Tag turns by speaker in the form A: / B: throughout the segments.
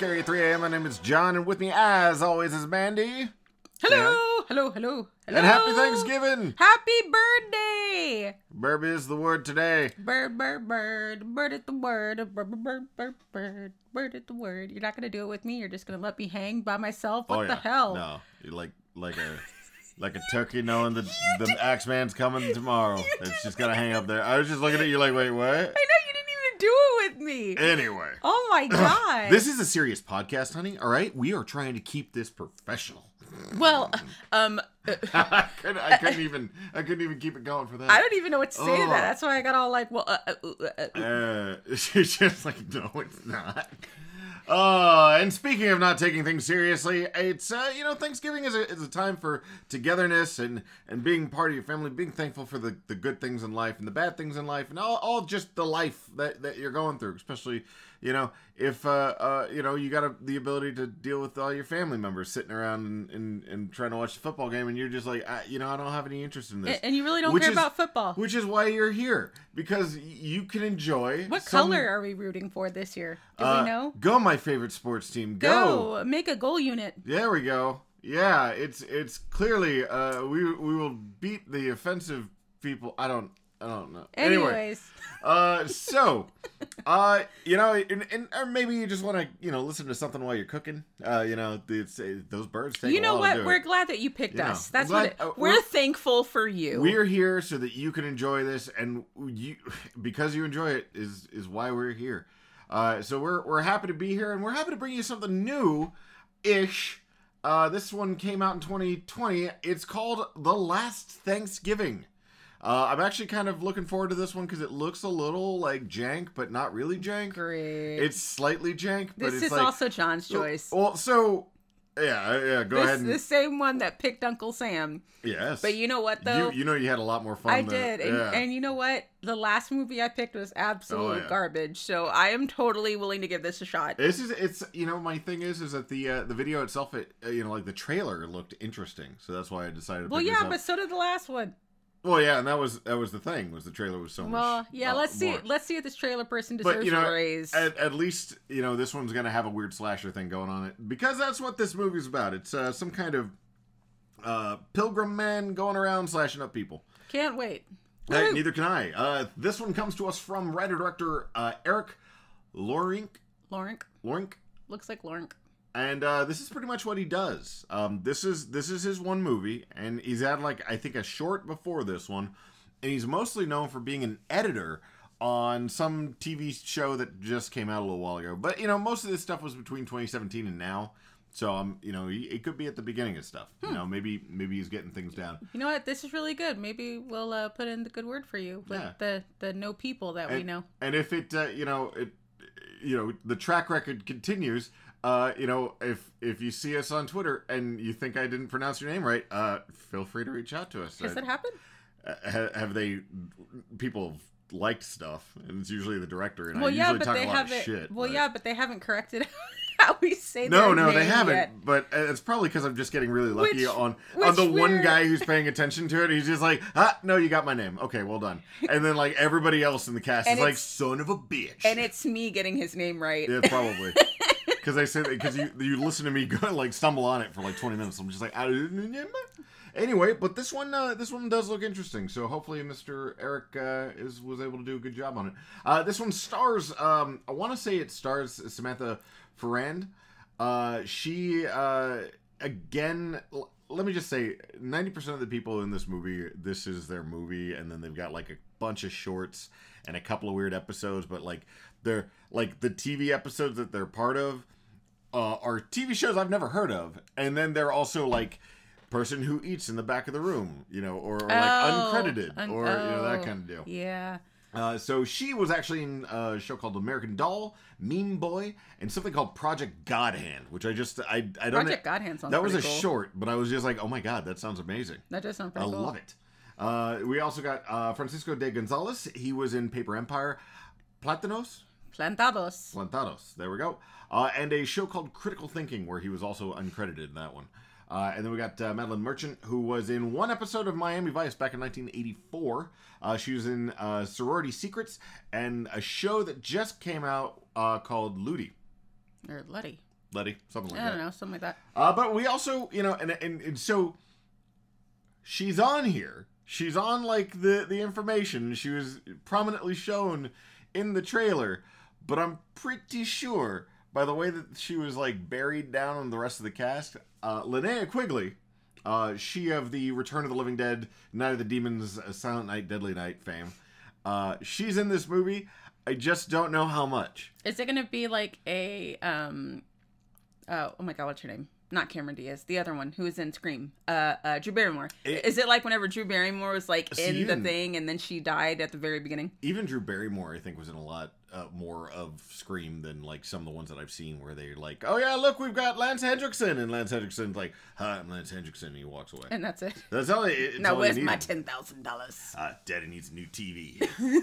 A: Welcome to Everything Scary 3 a.m. My name is John, and with me, as always, is Mandy.
B: Hello, hello, hello, hello.
A: And happy Thanksgiving!
B: Happy birthday!
A: Burb is the word today.
B: Bird, bird, bird, bird at the word, bird, bird, bird, bird, bird, bird at the word. You're not gonna do it with me. You're just gonna let me hang by myself. What
A: oh,
B: the
A: yeah.
B: hell?
A: No, you're like like a like a turkey knowing that the Axeman's coming tomorrow. It's just gonna hang up there. I was just looking at you like, wait, what?
B: I know you didn't even do it with me.
A: Anyway.
B: oh my god.
A: This is a serious podcast, honey. All right, we are trying to keep this professional.
B: well, um, uh,
A: I, couldn't, I couldn't even. I couldn't even keep it going for that.
B: I don't even know what to say to
A: Oh.
B: that. That's why I got all like, well, uh, uh, uh, uh, uh.
A: Uh, she's just like, no, it's not. Uh, and speaking of not taking things seriously, it's uh, you know, Thanksgiving is a, is a time for togetherness and and being part of your family, being thankful for the, the good things in life and the bad things in life, and all, all just the life that, that you're going through. Especially, you know, if uh, uh you know you got a, the ability to deal with all your family members sitting around and, and, and trying to watch the football game, and you're just like, I, you know, I don't have any interest in this.
B: and you really don't
A: Which
B: care
A: is-
B: about football.
A: Which is why you're here because you can enjoy.
B: What
A: some-
B: color are we rooting for this year? Do
A: uh,
B: we know?
A: Go, my favorite sports team. Go.
B: Go make a goal unit.
A: There we go. Yeah, it's it's clearly uh we we will beat the offensive people. I don't I don't know. Anyway,
B: Anyways,
A: uh so uh you know and, and or maybe you just want to, you know, listen to something while you're cooking. Uh you know, it's, uh, those birds take
B: you know what? We're
A: it.
B: glad that you picked
A: You know,
B: us. That's
A: I'm
B: what it,
A: uh,
B: we're,
A: we're-
B: thankful for you.
A: We're here so that you can enjoy this, and you, because you enjoy it, is is why we're here. Uh, so we're we're happy to be here, and we're happy to bring you something new, ish. Uh, this one came out in 2020. It's called The Last Thanksgiving. Uh, I'm actually kind of looking forward to this one because it looks a little like jank, but not really jank.
B: Great.
A: It's slightly jank, but
B: this is
A: like
B: also John's choice.
A: well. So yeah, yeah. Go
B: this,
A: ahead. And,
B: the same one that picked Uncle Sam.
A: yes,
B: But you know what though?
A: you you know you had a lot more fun.
B: I did, and,
A: yeah.
B: and you know what? The last movie I picked was absolute
A: Oh, yeah.
B: garbage. So I am totally willing to give this a shot.
A: This is it's you know my thing is is that the uh, the video itself it uh, you know like the trailer looked interesting so that's why I decided. To
B: well,
A: pick
B: yeah, but so did the last one.
A: Well yeah and that was that was the thing was the trailer was so much.
B: Well, yeah,
A: uh,
B: let's see.
A: more.
B: Let's see if this trailer person deserves
A: But you know
B: a raise.
A: at, at least you know this one's gonna have a weird slasher thing going on it because that's what this movie's about. It's uh, some kind of uh, pilgrim man going around slashing up people.
B: Can't wait.
A: Hey, neither can I. Uh, this one comes to us from writer director uh, Eric Lorink.
B: Lorink
A: Lorink.
B: looks like Lorink.
A: And uh, this is pretty much what he does. Um, this is this is his one movie, and he's had like I think a short before this one, and he's mostly known for being an editor on some TV show that just came out a little while ago. But you know, most of this stuff was between 2017 and now, so um, you know, he, it could be at the beginning of stuff.
B: Hmm.
A: You know, maybe maybe he's getting things down.
B: You know what? This is really good. Maybe we'll uh, put in the good word for you with
A: Yeah.
B: the the no people that we know.
A: And if it, uh, you know, it, you know, the track record continues. Uh, you know, if if you see us on Twitter and you think I didn't pronounce your name right, uh, feel free to reach out to us.
B: Has
A: Uh,
B: that happened?
A: uh, ha- have they people have liked stuff and it's usually the director and
B: Well,
A: I
B: yeah,
A: usually
B: but
A: talk
B: they
A: a lot of shit
B: well,
A: but-
B: yeah, but they haven't corrected how we say
A: no
B: no
A: no, they haven't
B: yet.
A: but uh, it's probably because i'm just getting really lucky
B: Which-
A: on on
B: which
A: the one guy who's paying attention to it he's just like ah no you got my name okay well done and then like everybody else in the cast
B: And
A: is like son of a bitch
B: And it's me getting his name right.
A: yeah probably because i said because you you listen to me go like stumble on it for like 20 minutes. I'm just like "Ah, anyway but this one uh, this one does look interesting. So hopefully mr eric uh, is was able to do a good job on it. Uh, this one stars um, i want to say it stars samantha ferrand. Uh, she uh, again l- let me just say 90% of the people in this movie this is their movie and then they've got like a bunch of shorts and a couple of weird episodes but like they're like the tv episodes that they're part of uh, are TV shows I've never heard of, and then they're also like person who eats in the back of the room, you know, or, or like
B: Oh,
A: uncredited,
B: un-
A: or you know that
B: oh,
A: kind of deal.
B: Yeah.
A: Uh, so she was actually in a show called American Doll, Meme Boy, and something called Project Godhand, which I just I I don't
B: Project God Hand sounds
A: that was a
B: cool.
A: short, but I was just like, oh my god, that sounds amazing.
B: That does sound
A: I
B: cool.
A: love it. Uh, we also got uh, Francisco de Gonzalez. He was in Paper Empire, Platanos.
B: Plantados.
A: Plantados. There we go. Uh, and a show called Critical Thinking, where he was also uncredited in that one. Uh, and then we got uh, Madeline Merchant, who was in one episode of Miami Vice back in 1984. Uh, she was in uh, Sorority Secrets and a show that just came out uh, called Ludi.
B: or Letty.
A: Letty, something like
B: I
A: that.
B: I don't know, something like that.
A: Uh, but we also, you know, and, and and so she's on here. She's on like the the information. She was prominently shown in the trailer, but I'm pretty sure by the way that she was like buried down in the rest of the cast, uh, Linnea Quigley, uh, she of the Return of the Living Dead, Night of the Demons, uh, Silent Night, Deadly Night fame. Uh, she's in this movie. I just don't know how much.
B: Is it gonna be like a um oh, oh my god, what's her name? Not Cameron Diaz, the other one who was in Scream. Uh, uh Drew Barrymore.
A: It-
B: Is it like whenever Drew Barrymore was like in the thing and then she died at the very beginning?
A: even Drew Barrymore, I think, was in a lot uh, more of Scream than like some of the ones that I've seen, where they're like, "Oh yeah, look, we've got Lance Hendrickson," and Lance Hendrickson's like, "Hi, I'm Lance Hendrickson," and he walks away.
B: And that's it.
A: That's all. It, it's
B: now
A: all
B: where's my ten thousand dollars?
A: Uh, Daddy needs a new TV.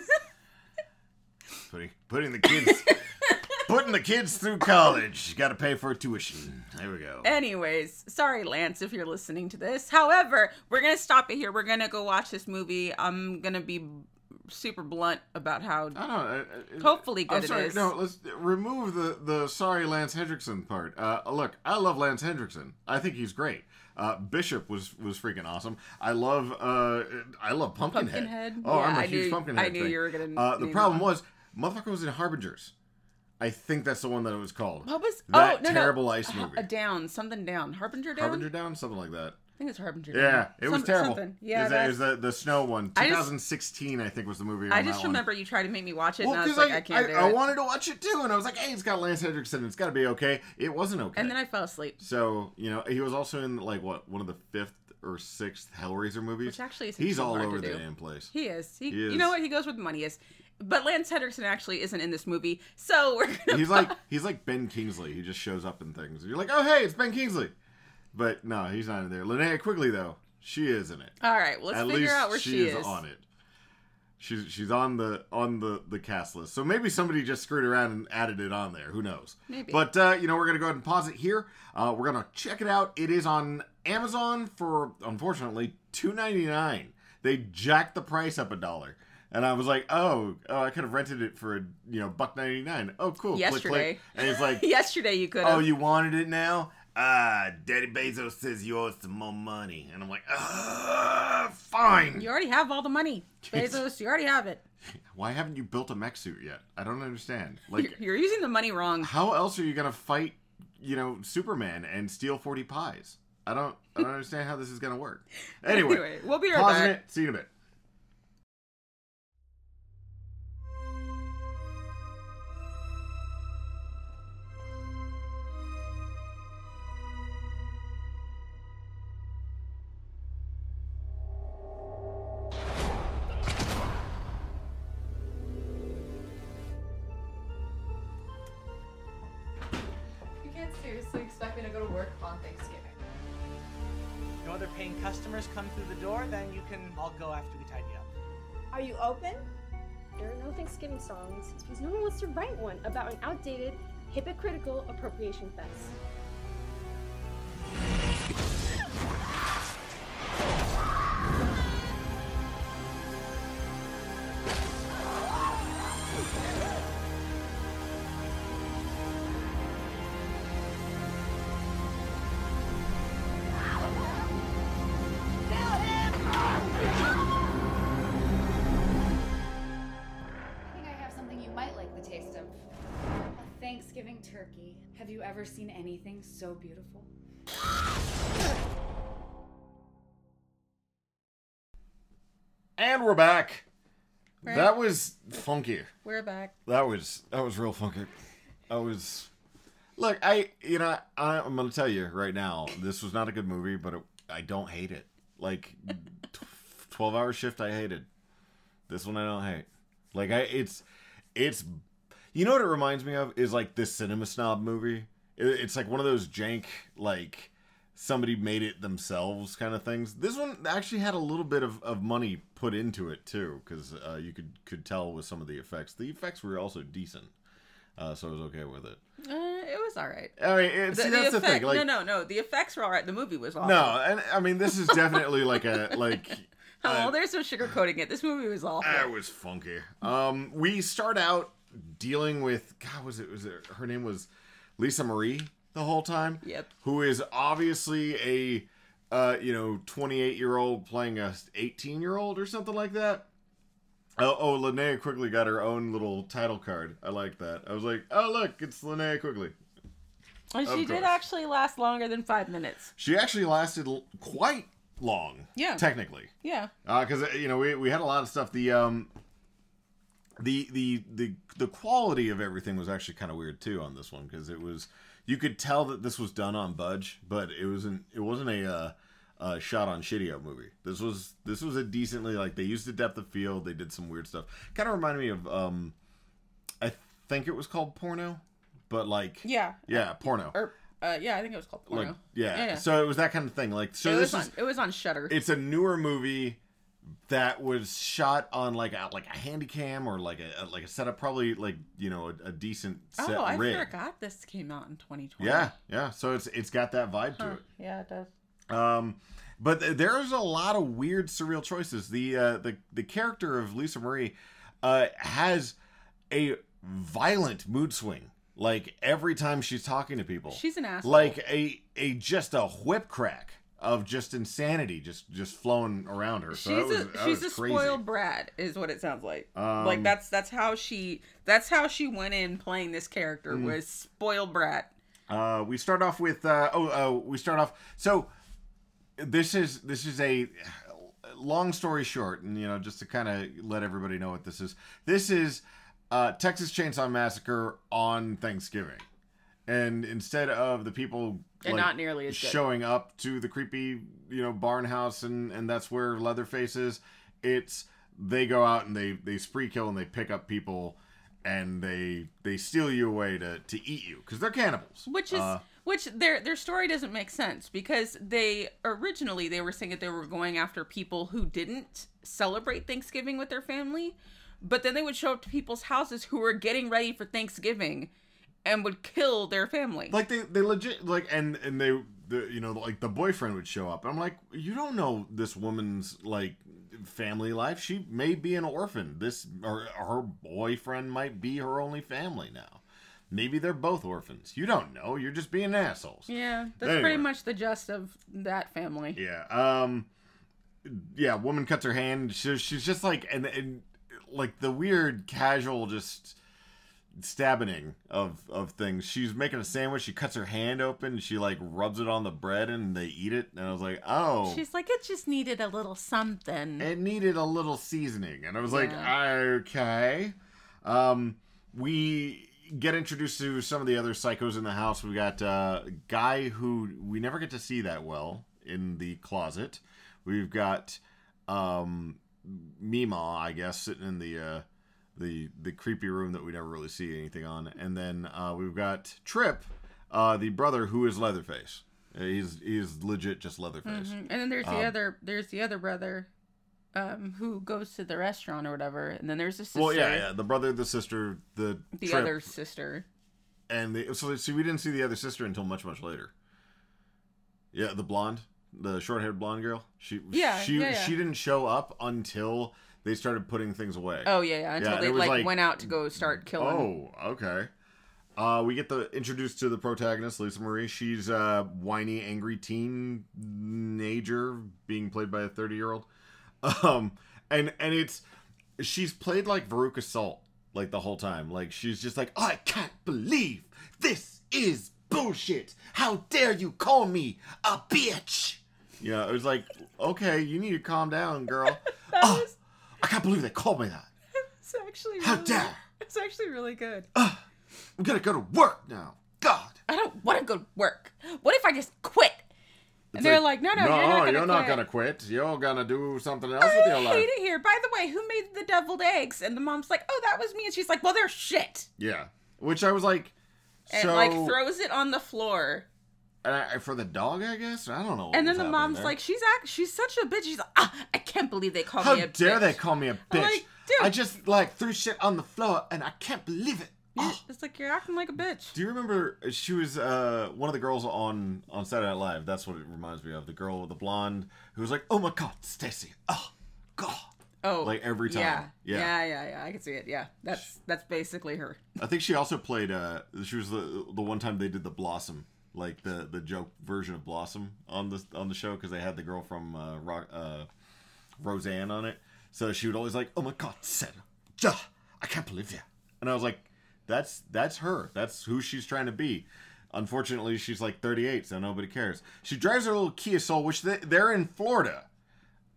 A: putting putting the kids putting the kids through college. Got to pay for tuition. There we go.
B: Anyways, sorry, Lance, if you're listening to this. However, we're gonna stop it here. We're gonna go watch this movie. I'm gonna be super blunt about how
A: I don't know. uh, uh,
B: Hopefully good
A: I'm sorry,
B: is.
A: No, let's remove the the sorry Lance Hendrickson part. Uh, look, I love Lance Hendrickson. I think he's great. Uh, Bishop was was freaking awesome. I love uh, I love Pumpkinhead.
B: Pumpkinhead?
A: Oh, I'm
B: Yeah,
A: a
B: I
A: huge
B: knew-
A: Pumpkinhead.
B: I knew
A: thing.
B: you were gonna
A: Uh, the problem was, motherfucker was in Harbingers. I think that's the one that it was called.
B: what was
A: That
B: oh no
A: terrible
B: no
A: ice movie.
B: a down something down Harbinger down.
A: Harbinger Down, something like that.
B: I think it's Harbinger.
A: Yeah, it was
B: Some-
A: terrible.
B: Something. Yeah,
A: is,
B: that's-
A: is the the snow one?
B: I just-
A: 2016, I think was the movie.
B: I just
A: that one.
B: remember you tried to make me watch it,
A: Well,
B: and I was like,
A: I,
B: I, can't do
A: I,
B: it.
A: wanted to watch it too, and I was like, "Hey, it's got Lance Hendrickson. It's got to be okay." It wasn't okay.
B: and then I fell asleep,
A: So you know, he was also in like what one of the fifth or sixth Hellraiser movies.
B: which actually is
A: He's all over the damn place.
B: He is. He,
A: He
B: You know what? He goes where the money is. But Lance Henderson actually isn't in this movie, so we're gonna.
A: He's like he's like Ben Kingsley. He just shows up in things. You're like, "Oh, hey, it's Ben Kingsley," but no, he's not in there. Linnea Quigley though, she is in it.
B: All right, well, let's
A: At
B: figure out where
A: she,
B: she,
A: is, on it. She's she's on the on the the cast list. So maybe somebody just screwed around and added it on there. Who knows?
B: Maybe.
A: But uh, you know, we're gonna go ahead and pause it here. Uh, we're gonna check it out. It is on Amazon for unfortunately two ninety nine. They jacked the price up a dollar. And I was like, oh, oh, I could have rented it for a you know buck ninety nine. Oh, cool. Click, click.
B: Yesterday.
A: And it's like,
B: Yesterday you could
A: oh, you wanted it now? Ah, Daddy Bezos says you owe us some more money. And I'm like, ah, fine.
B: You already have all the money, Bezos. You already have it.
A: Why haven't you built a mech suit yet? I don't understand. Like,
B: You're using the money wrong.
A: how else are you gonna fight, you know, Superman and steal forty pies? I don't, I don't understand how this is gonna work. Anyway,
B: Anyway, we'll be right
A: pausing
B: back.
A: it. See you in a bit.
C: To
D: write one about an outdated, hypocritical appropriation fest.
C: You ever seen anything so beautiful?
A: And we're back.
B: Right.
A: That was funky.
B: We're back.
A: That was that was real funky. I was look. I you know I, I'm gonna tell you right now. This was not a good movie, but it, I don't hate it. Like tw- twelve hour shift, I hated. This one I don't hate. Like I, it's it's you know what it reminds me of is like this cinema snob movie. It's like one of those jank like somebody made it themselves kind of things. This one actually had a little bit of, of money put into it too, because uh, you could could tell with some of the effects. The effects were also decent, uh, so I was okay with it.
B: Uh, it was all right.
A: I mean, it, see, that's the thing. Like,
B: no, no, no. The effects were all right. The movie was awful.
A: no, and I mean, this is definitely like a like.
B: Oh, there's no sugarcoating it. This movie was awful.
A: That was funky. Um, we start out dealing with God. Was it? Was it? Her name was Lisa Marie the whole time.
B: Yep.
A: Who is obviously a uh, you know, 28 year old playing a 18 year old or something like that. Oh, oh, Linnea Quigley got her own little title card. I like that. I was like, oh, look, it's Linnea Quigley.
B: And she did actually last longer than five minutes.
A: She actually lasted l- quite long.
B: Yeah.
A: Technically.
B: Yeah.
A: because you know we, we had a lot of stuff. The um, the the the the quality of everything was actually kind of weird too on this one because it was you could tell that this was done on budge, but it wasn't it wasn't a uh, uh, shot on shitty movie. This was this was a decently like they used the depth of field. They did some weird stuff. Kind of reminded me of um, I think it was called porno, but like
B: Yeah.
A: yeah porno.
B: Or uh, yeah, I think it was called porno.
A: Like yeah.
B: Yeah, yeah.
A: so it was that kind of thing. Like so
B: it
A: this
B: was
A: is.
B: It was on Shudder.
A: it's a newer movie that was shot on like a like a handy cam or like a like a setup probably like you know a, a decent set
B: oh, I
A: rig
B: forgot this came out in 2020.
A: yeah yeah so it's it's got that vibe to it
B: Yeah, it does.
A: um but th- there's a lot of weird surreal choices the uh the the character of lisa marie uh has a violent mood swing like every time she's talking to people
B: She's an asshole.
A: like a a just a whip crack of just insanity just just flowing around her so
B: she's
A: that was,
B: a
A: that
B: she's a
A: crazy.
B: spoiled brat, is what it sounds like.
A: Um,
B: like that's that's how she that's how she went in playing this character
A: Mm.
B: was spoiled brat.
A: Uh, we start off with uh, oh uh, we start off so this is this is a long story short and you know just to kind of let everybody know what this is this is uh, Texas Chainsaw Massacre on Thanksgiving and instead of the people
B: And
A: like,
B: not nearly as good.
A: showing up to the creepy you know barn house and and that's where Leatherface is it's they go out and they they spree kill and they pick up people and they they steal you away to to eat you because they're cannibals
B: Which is
A: Uh,
B: which their their story doesn't make sense because they originally they were saying that they were going after people who didn't celebrate Thanksgiving with their family, but then they would show up to people's houses who were getting ready for Thanksgiving and would kill their family.
A: like they they legit like and and they the you know like the boyfriend would show up. I'm like you don't know this woman's like family life. She may be an orphan. This or her boyfriend might be her only family now. Maybe they're both orphans. You don't know. You're just being assholes.
B: Yeah, that's
A: Anyway.
B: pretty much the gist of that family.
A: yeah um yeah woman cuts her hand. She, she's just like and and like the weird casual just stabbing of of things. She's making a sandwich. She cuts her hand open and she like rubs it on the bread and they eat it. And i was like oh.
B: She's like, it just needed a little something.
A: it needed a little seasoning. And i was like okay. Um we get introduced to some of the other psychos in the house. We got uh, a guy who we never get to see that well in the closet. We've got um mima i guess sitting in the uh the the creepy room that we never really see anything on and then uh we've got trip uh the brother who is leatherface he's he's legit just leatherface
B: Mhm. And then there's the
A: Um,
B: other there's the other brother um who goes to the restaurant or whatever. And then there's a sister.
A: Well, yeah, yeah. The brother, the sister, the
B: The
A: trip,
B: other sister.
A: and the so see we didn't see the other sister until much much later. Yeah, the blonde, the short-haired blonde girl. She
B: Yeah,
A: she
B: yeah, yeah.
A: she didn't show up until they started putting things away.
B: Oh yeah, yeah. Until
A: Yeah,
B: they like,
A: like-
B: went out to go start killing.
A: Oh, okay. Uh, we get the introduced to the protagonist, Lisa Marie. She's a whiny, angry teenager being played by a thirty-year-old. Um, and and it's she's played like Veruca Salt like the whole time. Like she's just like, I can't believe this is bullshit. How dare you call me a bitch? Yeah, it was like, okay, you need to calm down, girl. oh, I can't believe they called me that.
B: It's actually
A: How
B: really,
A: dare!
B: It's actually really good.
A: I'm gonna go to work now. God.
B: I don't want to go to work. What if I just quit? And they're like, no, no, you're not gonna
A: you're not
B: quit."
A: gonna quit. You're gonna do something else with your
B: I
A: life.
B: hate it here. By the way, who made the deviled eggs? And the mom's like, oh, that was me. And she's like, well, they're shit.
A: Yeah, which I was like,
B: And
A: so
B: like throws it on the floor.
A: And I, for the dog, I guess I don't know.
B: And then the mom's
A: there.
B: like, she's act, she's such a bitch. She's like, ah, I can't believe they call
A: how
B: me a
A: dare
B: bitch.
A: they call me a bitch?
B: like.
A: I just like threw shit on the floor, and I can't believe it. Oh.
B: It's like you're acting like a bitch.
A: Do you remember she was uh, one of the girls on on Saturday Night Live? That's what it reminds me of. The girl with the blonde who was like, "Oh my God, Stacy! Oh God!"
B: Oh,
A: like every time.
B: Yeah,
A: Yeah.
B: yeah, yeah, yeah. I can see it. Yeah, that's that's basically her.
A: I think she also played. uh She was the the one time they did the Blossom, like the the joke version of Blossom on the on the show because they had the girl from uh, Rock, uh Roseanne on it. So she would always like, "Oh my God, Sarah, ja, I can't believe you," and I was like, "That's that's her. That's who she's trying to be." Unfortunately, she's like 38, so nobody cares. She drives her little Kia Soul, which they, they're in Florida,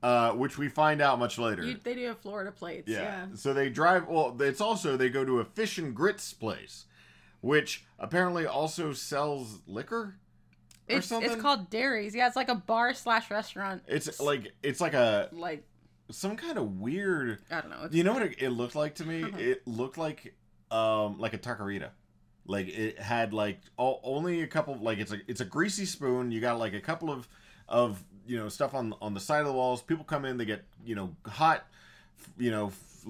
A: uh, which we find out much later.
B: You, they do have Florida plates.
A: Yeah.
B: Yeah.
A: So they drive. Well, it's also they go to a fish and grits place, which apparently also sells liquor or
B: It's
A: something.
B: it's called Dairies. Yeah, it's like a bar slash restaurant.
A: It's like it's like a
B: like
A: some kind of weird.
B: I don't know.
A: You know what it, it looked like to me?
B: Uh-huh.
A: It looked like um like a taquerita. Like it had like all, only a couple like it's a it's a greasy spoon. You got like a couple of of you know stuff on on the side of the walls. People come in, they get you know hot, you know. F-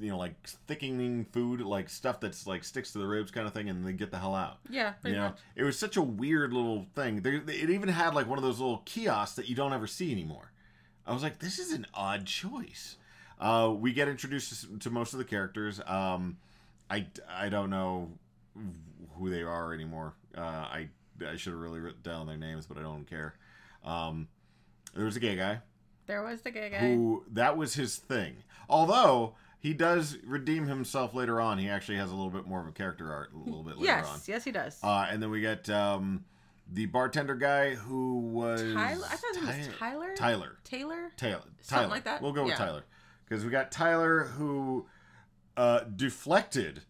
A: you know, like thickening food, like stuff that's like sticks to the ribs, kind of thing, and they get the hell out.
B: yeah, pretty
A: You know,
B: much.
A: it was such a weird little thing. There, it even had like one of those little kiosks that you don't ever see anymore. I was like, this is an odd choice. Uh, we get introduced to, to most of the characters. Um, I, I don't know who they are anymore. Uh, I I should have really written down their names, but I don't care. Um, there was a gay guy
B: There was the gay guy.
A: who that was his thing. Although he does redeem himself later on, he actually has a little bit more of a character art a little bit later
B: yes,
A: on.
B: yes, he does.
A: Uh, and then we get um, the bartender guy who was
B: Tyler. I thought his name was Tyler.
A: Tyler.
B: Taylor.
A: Taylor.
B: Something
A: Tyler.
B: like that?
A: We'll go with Tyler because we got Tyler who uh, deflected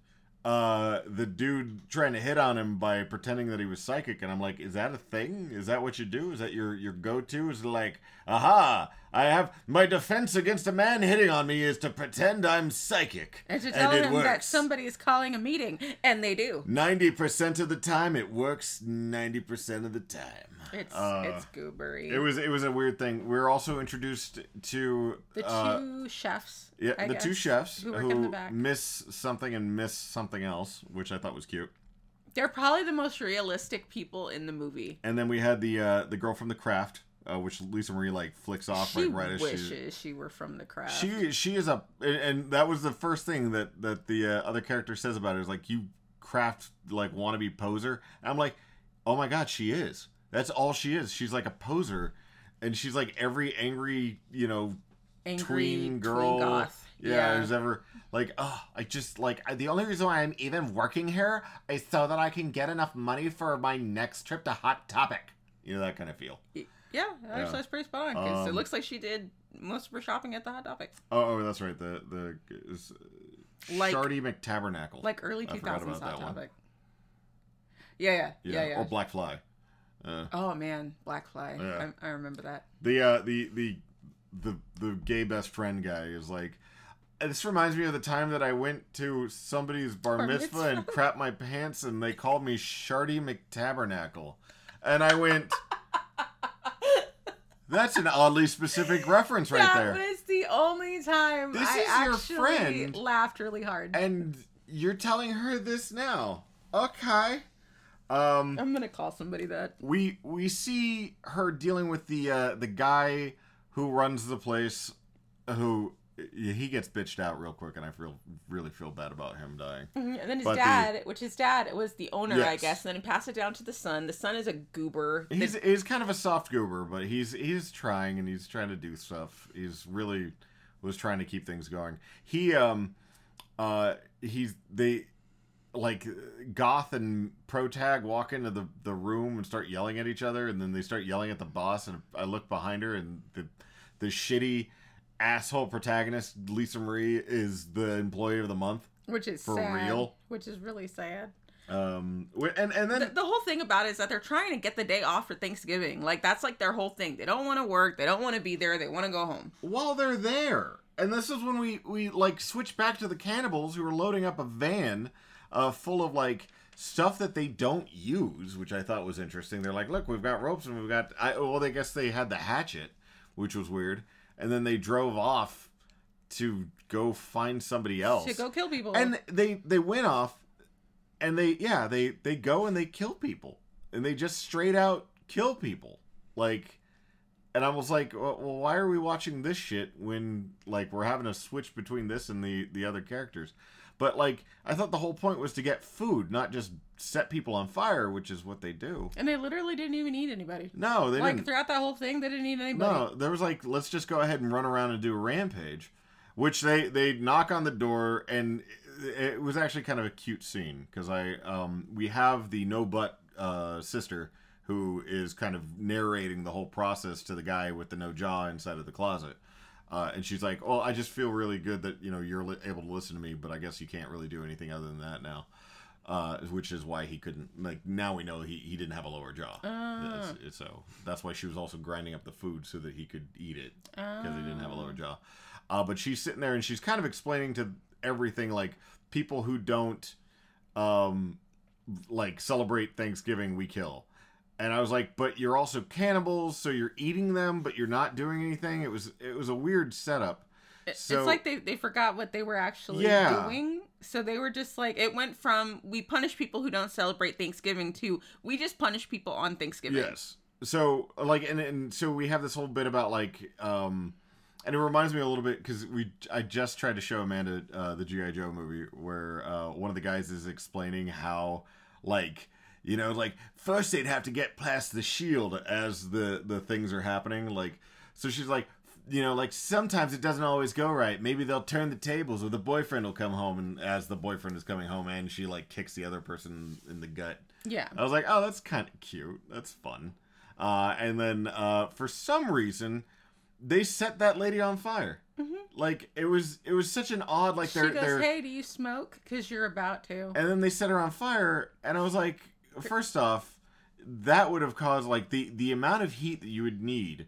A: uh, the dude trying to hit on him by pretending that he was psychic, and I'm like, is that a thing? Is that what you do? Is that your your go to? Is like, aha, I have my defense against a man hitting on me is to pretend I'm psychic,
B: And to tell
A: it
B: him that somebody is calling a meeting, and they do.
A: Ninety percent of the time, it works. Ninety percent of the time,
B: It's
A: Uh,
B: it's goobery.
A: It was it was a weird thing. We were also introduced to
B: the
A: uh,
B: two chefs.
A: yeah
B: I
A: the two chefs
B: who
A: who,
B: in the back.
A: miss something and miss something else, which I thought was cute.
B: They're probably the most realistic people in the movie.
A: And then we had the uh, the girl from the craft, uh, which Lisa Marie like flicks off
B: she
A: like right as
B: wishes she... were from the craft.
A: she she is a and, that was the first thing that that the uh, other character says about her is like you craft like wannabe poser. And I'm like, oh my god, she is. That's all she is. She's like a poser, and she's like every angry you know
B: Angry
A: tween girl
B: goth.
A: yeah,
B: Yeah.
A: who's ever like oh i just like I, the only reason why i'm even working here is so that i can get enough money for my next trip to hot topic you know that kind of feel
B: Yeah,
A: Yeah.
B: actually, that's pretty spot on. 'cause it
A: Um,
B: looks like she did most of her shopping at the Hot Topic,
A: oh, oh that's right the the is,
B: Like-
A: shardy mctabernacle
B: like early two thousands Hot. Topic. Yeah, yeah, yeah, yeah.
A: or black fly uh,
B: Oh man, Black Fly.
A: Yeah.
B: I, I remember that.
A: the uh the the the the gay best friend guy is like this reminds me of the time that I went to somebody's bar,
B: Bar
A: mitzvah,
B: mitzvah.
A: and crapped my pants, and they called me Shardy McTabernacle, and I went. That's an oddly specific reference right
B: that
A: there.
B: was the only time
A: This
B: I
A: is your
B: actually
A: friend.
B: laughed really hard.
A: And you're telling her this now. Okay. Um
B: I'm gonna call somebody that.
A: we we see her dealing with the uh the guy who runs the place who he gets bitched out real quick and I feel really feel bad about him dying.
B: Mhm, And then his
A: But the-
B: dad, which his dad was the owner, I guess. And then he passed it down to the son. The son is a goober. The-
A: He's he's kind of a soft goober, but he's he's trying and he's trying to do stuff. He's really was trying to keep things going. He um uh he's they like goth and protag walk into the the room and start yelling at each other and then they start yelling at the boss and I look behind her and the the shitty asshole protagonist Lisa Marie is the employee of the month.
B: which is
A: for
B: sad,
A: real?
B: Which is really sad.
A: Um and and then
B: The, the whole thing about it is that they're trying to get the day off for Thanksgiving. Like that's like their whole thing. They don't want to work. They don't want to be there. They want to go home.
A: while they're there. And this is when we we like switch back to the cannibals who are loading up a van uh, full of like stuff that they don't use, which I thought was interesting. They're like, "Look, we've got ropes and we've got." I, well, I guess they had the hatchet, which was weird. And then they drove off to go find somebody else.
B: To go kill people.
A: And they they went off, and they yeah they they go and they kill people, and they just straight out kill people. Like and I was like, well, why are we watching this shit when like we're having a switch between this and the the other characters? But like, I thought the whole point was to get food, not just set people on fire, which is what they do.
B: And they literally didn't even eat anybody.
A: No, they
B: like
A: didn't.
B: throughout that whole thing, they didn't eat anybody.
A: No, there was like, let's just go ahead and run around and do a rampage, which they they knock on the door, and it, was actually kind of a cute scene because I um we have the no butt uh, sister who is kind of narrating the whole process to the guy with the no jaw inside of the closet. Uh, and she's like, "Oh, I just feel really good that you know you're li- able to listen to me, but I guess you can't really do anything other than that now." Uh, which is why he couldn't. Like now we know he, he didn't have a lower jaw. It's- so that's why she was also grinding up the food so that he could eat it because he didn't have a lower jaw. Uh, but she's sitting there and she's kind of explaining to everything like people who don't um like celebrate Thanksgiving we kill. And I was like, but you're also cannibals, so you're eating them, but you're not doing anything. It was it was a weird setup. So-
B: it's like they, they forgot what they were actually
A: Yeah.
B: doing. So they were just like, it went from we punish people who don't celebrate Thanksgiving to we just punish people on Thanksgiving.
A: Yes. So like and and so we have this whole bit about like um and it reminds me a little bit because we I just tried to show Amanda uh, the GI Joe movie where uh, one of the guys is explaining how like you know like first they'd have to get past the shield as the the things are happening like so she's like you know like sometimes it doesn't always go right maybe they'll turn the tables or the boyfriend will come home and as the boyfriend is coming home and she like kicks the other person in the gut
B: Yeah.
A: I was like, oh, that's kind of cute. That's fun. Uh, and then uh, for some reason, they set that lady on fire. Like it was, it was such an odd like they're she
B: goes,
A: they're,
B: "Hey, do you smoke? Because you're about to."
A: and then they set her on fire, and I was like, first off, that would have caused like the the amount of heat that you would need